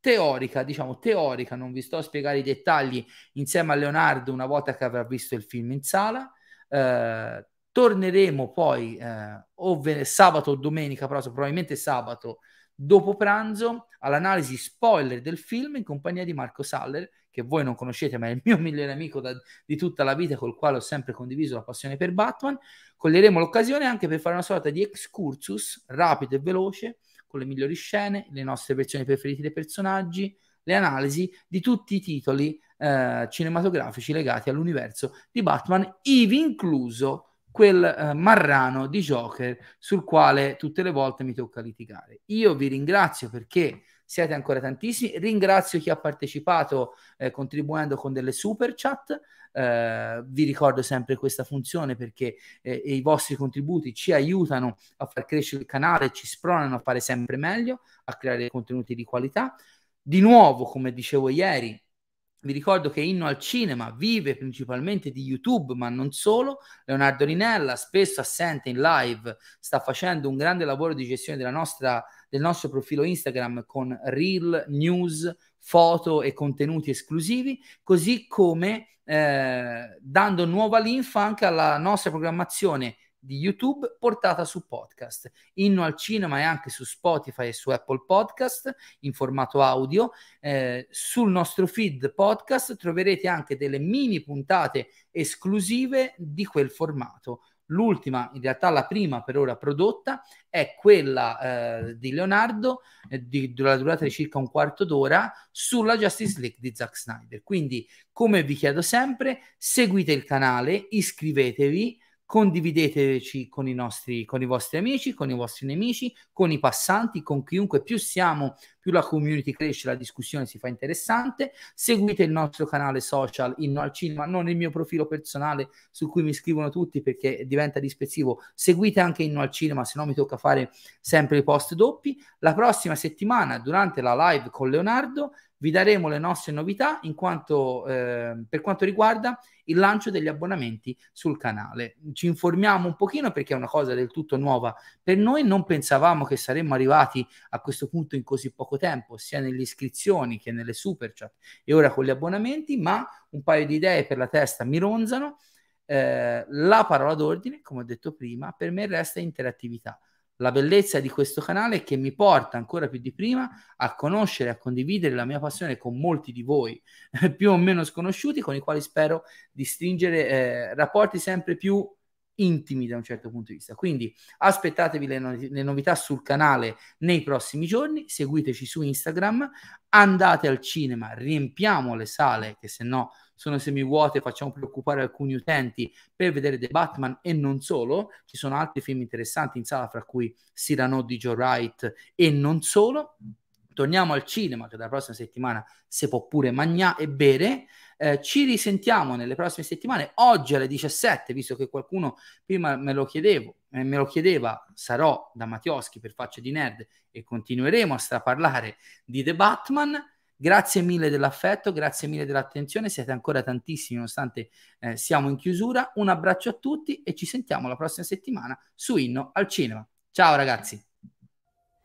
teorica, diciamo teorica, non vi sto a spiegare i dettagli insieme a Leonardo una volta che avrà visto il film in sala. Eh, torneremo poi eh, o ve- sabato o domenica, però probabilmente sabato dopo pranzo all'analisi spoiler del film in compagnia di Marco Saller che voi non conoscete ma è il mio (laughs) migliore amico da, di tutta la vita col quale ho sempre condiviso la passione per Batman coglieremo l'occasione anche per fare una sorta di excursus rapido e veloce con le migliori scene, le nostre versioni preferite dei personaggi, le analisi di tutti i titoli eh, cinematografici legati all'universo di Batman, ivi incluso quel eh, marrano di Joker sul quale tutte le volte mi tocca litigare. Io vi ringrazio perché siete ancora tantissimi. Ringrazio chi ha partecipato eh, contribuendo con delle super chat. Eh, vi ricordo sempre questa funzione perché eh, i vostri contributi ci aiutano a far crescere il canale, ci spronano a fare sempre meglio, a creare contenuti di qualità. Di nuovo, come dicevo ieri, vi ricordo che Inno al Cinema vive principalmente di YouTube, ma non solo. Leonardo Rinella, spesso assente in live, sta facendo un grande lavoro di gestione nostra del nostro profilo Instagram con reel, news, foto e contenuti esclusivi, così come eh, dando nuova linfa anche alla nostra programmazione di YouTube portata su podcast. Inno al cinema e anche su Spotify e su Apple Podcast in formato audio. Eh, sul nostro feed podcast troverete anche delle mini puntate esclusive di quel formato. L'ultima, in realtà la prima per ora prodotta, è quella eh, di Leonardo, eh, di, della durata di circa un quarto d'ora, sulla Justice League di Zack Snyder. Quindi, come vi chiedo sempre, seguite il canale, iscrivetevi, condivideteci con i, nostri, con i vostri amici, con i vostri nemici, con i passanti, con chiunque più siamo, più la community cresce, la discussione si fa interessante. Seguite il nostro canale social Inno al Cinema, non il mio profilo personale su cui mi scrivono tutti perché diventa dispezivo. Seguite anche Inno al Cinema, se no mi tocca fare sempre i post doppi. La prossima settimana, durante la live con Leonardo, vi daremo le nostre novità in quanto, eh, per quanto riguarda il lancio degli abbonamenti sul canale. Ci informiamo un pochino perché è una cosa del tutto nuova per noi, non pensavamo che saremmo arrivati a questo punto in così poco tempo, sia nelle iscrizioni che nelle super chat e ora con gli abbonamenti, ma un paio di idee per la testa mi ronzano. Eh, la parola d'ordine, come ho detto prima, per me resta interattività la bellezza di questo canale che mi porta ancora più di prima a conoscere, a condividere la mia passione con molti di voi (laughs) più o meno sconosciuti, con i quali spero di stringere eh, rapporti sempre più intimi da un certo punto di vista. Quindi aspettatevi le, no- le, novità sul canale nei prossimi giorni, seguiteci su Instagram, andate al cinema, riempiamo le sale che se no sono semivuote, facciamo preoccupare alcuni utenti per vedere The Batman e non solo, ci sono altri film interessanti in sala, fra cui Cyrano di Joe Wright e non solo. Torniamo al cinema, che dalla prossima settimana si può pure mangiare e bere. Eh, ci risentiamo nelle prossime settimane. Oggi alle 17, visto che qualcuno prima me lo, chiedevo, eh, me lo chiedeva, sarò da Mattioschi per Facce di Nerd e continueremo a straparlare di The Batman. Grazie mille dell'affetto, grazie mille dell'attenzione, siete ancora tantissimi nonostante eh, siamo in chiusura. Un abbraccio a tutti e ci sentiamo la prossima settimana su Inno al Cinema. Ciao ragazzi.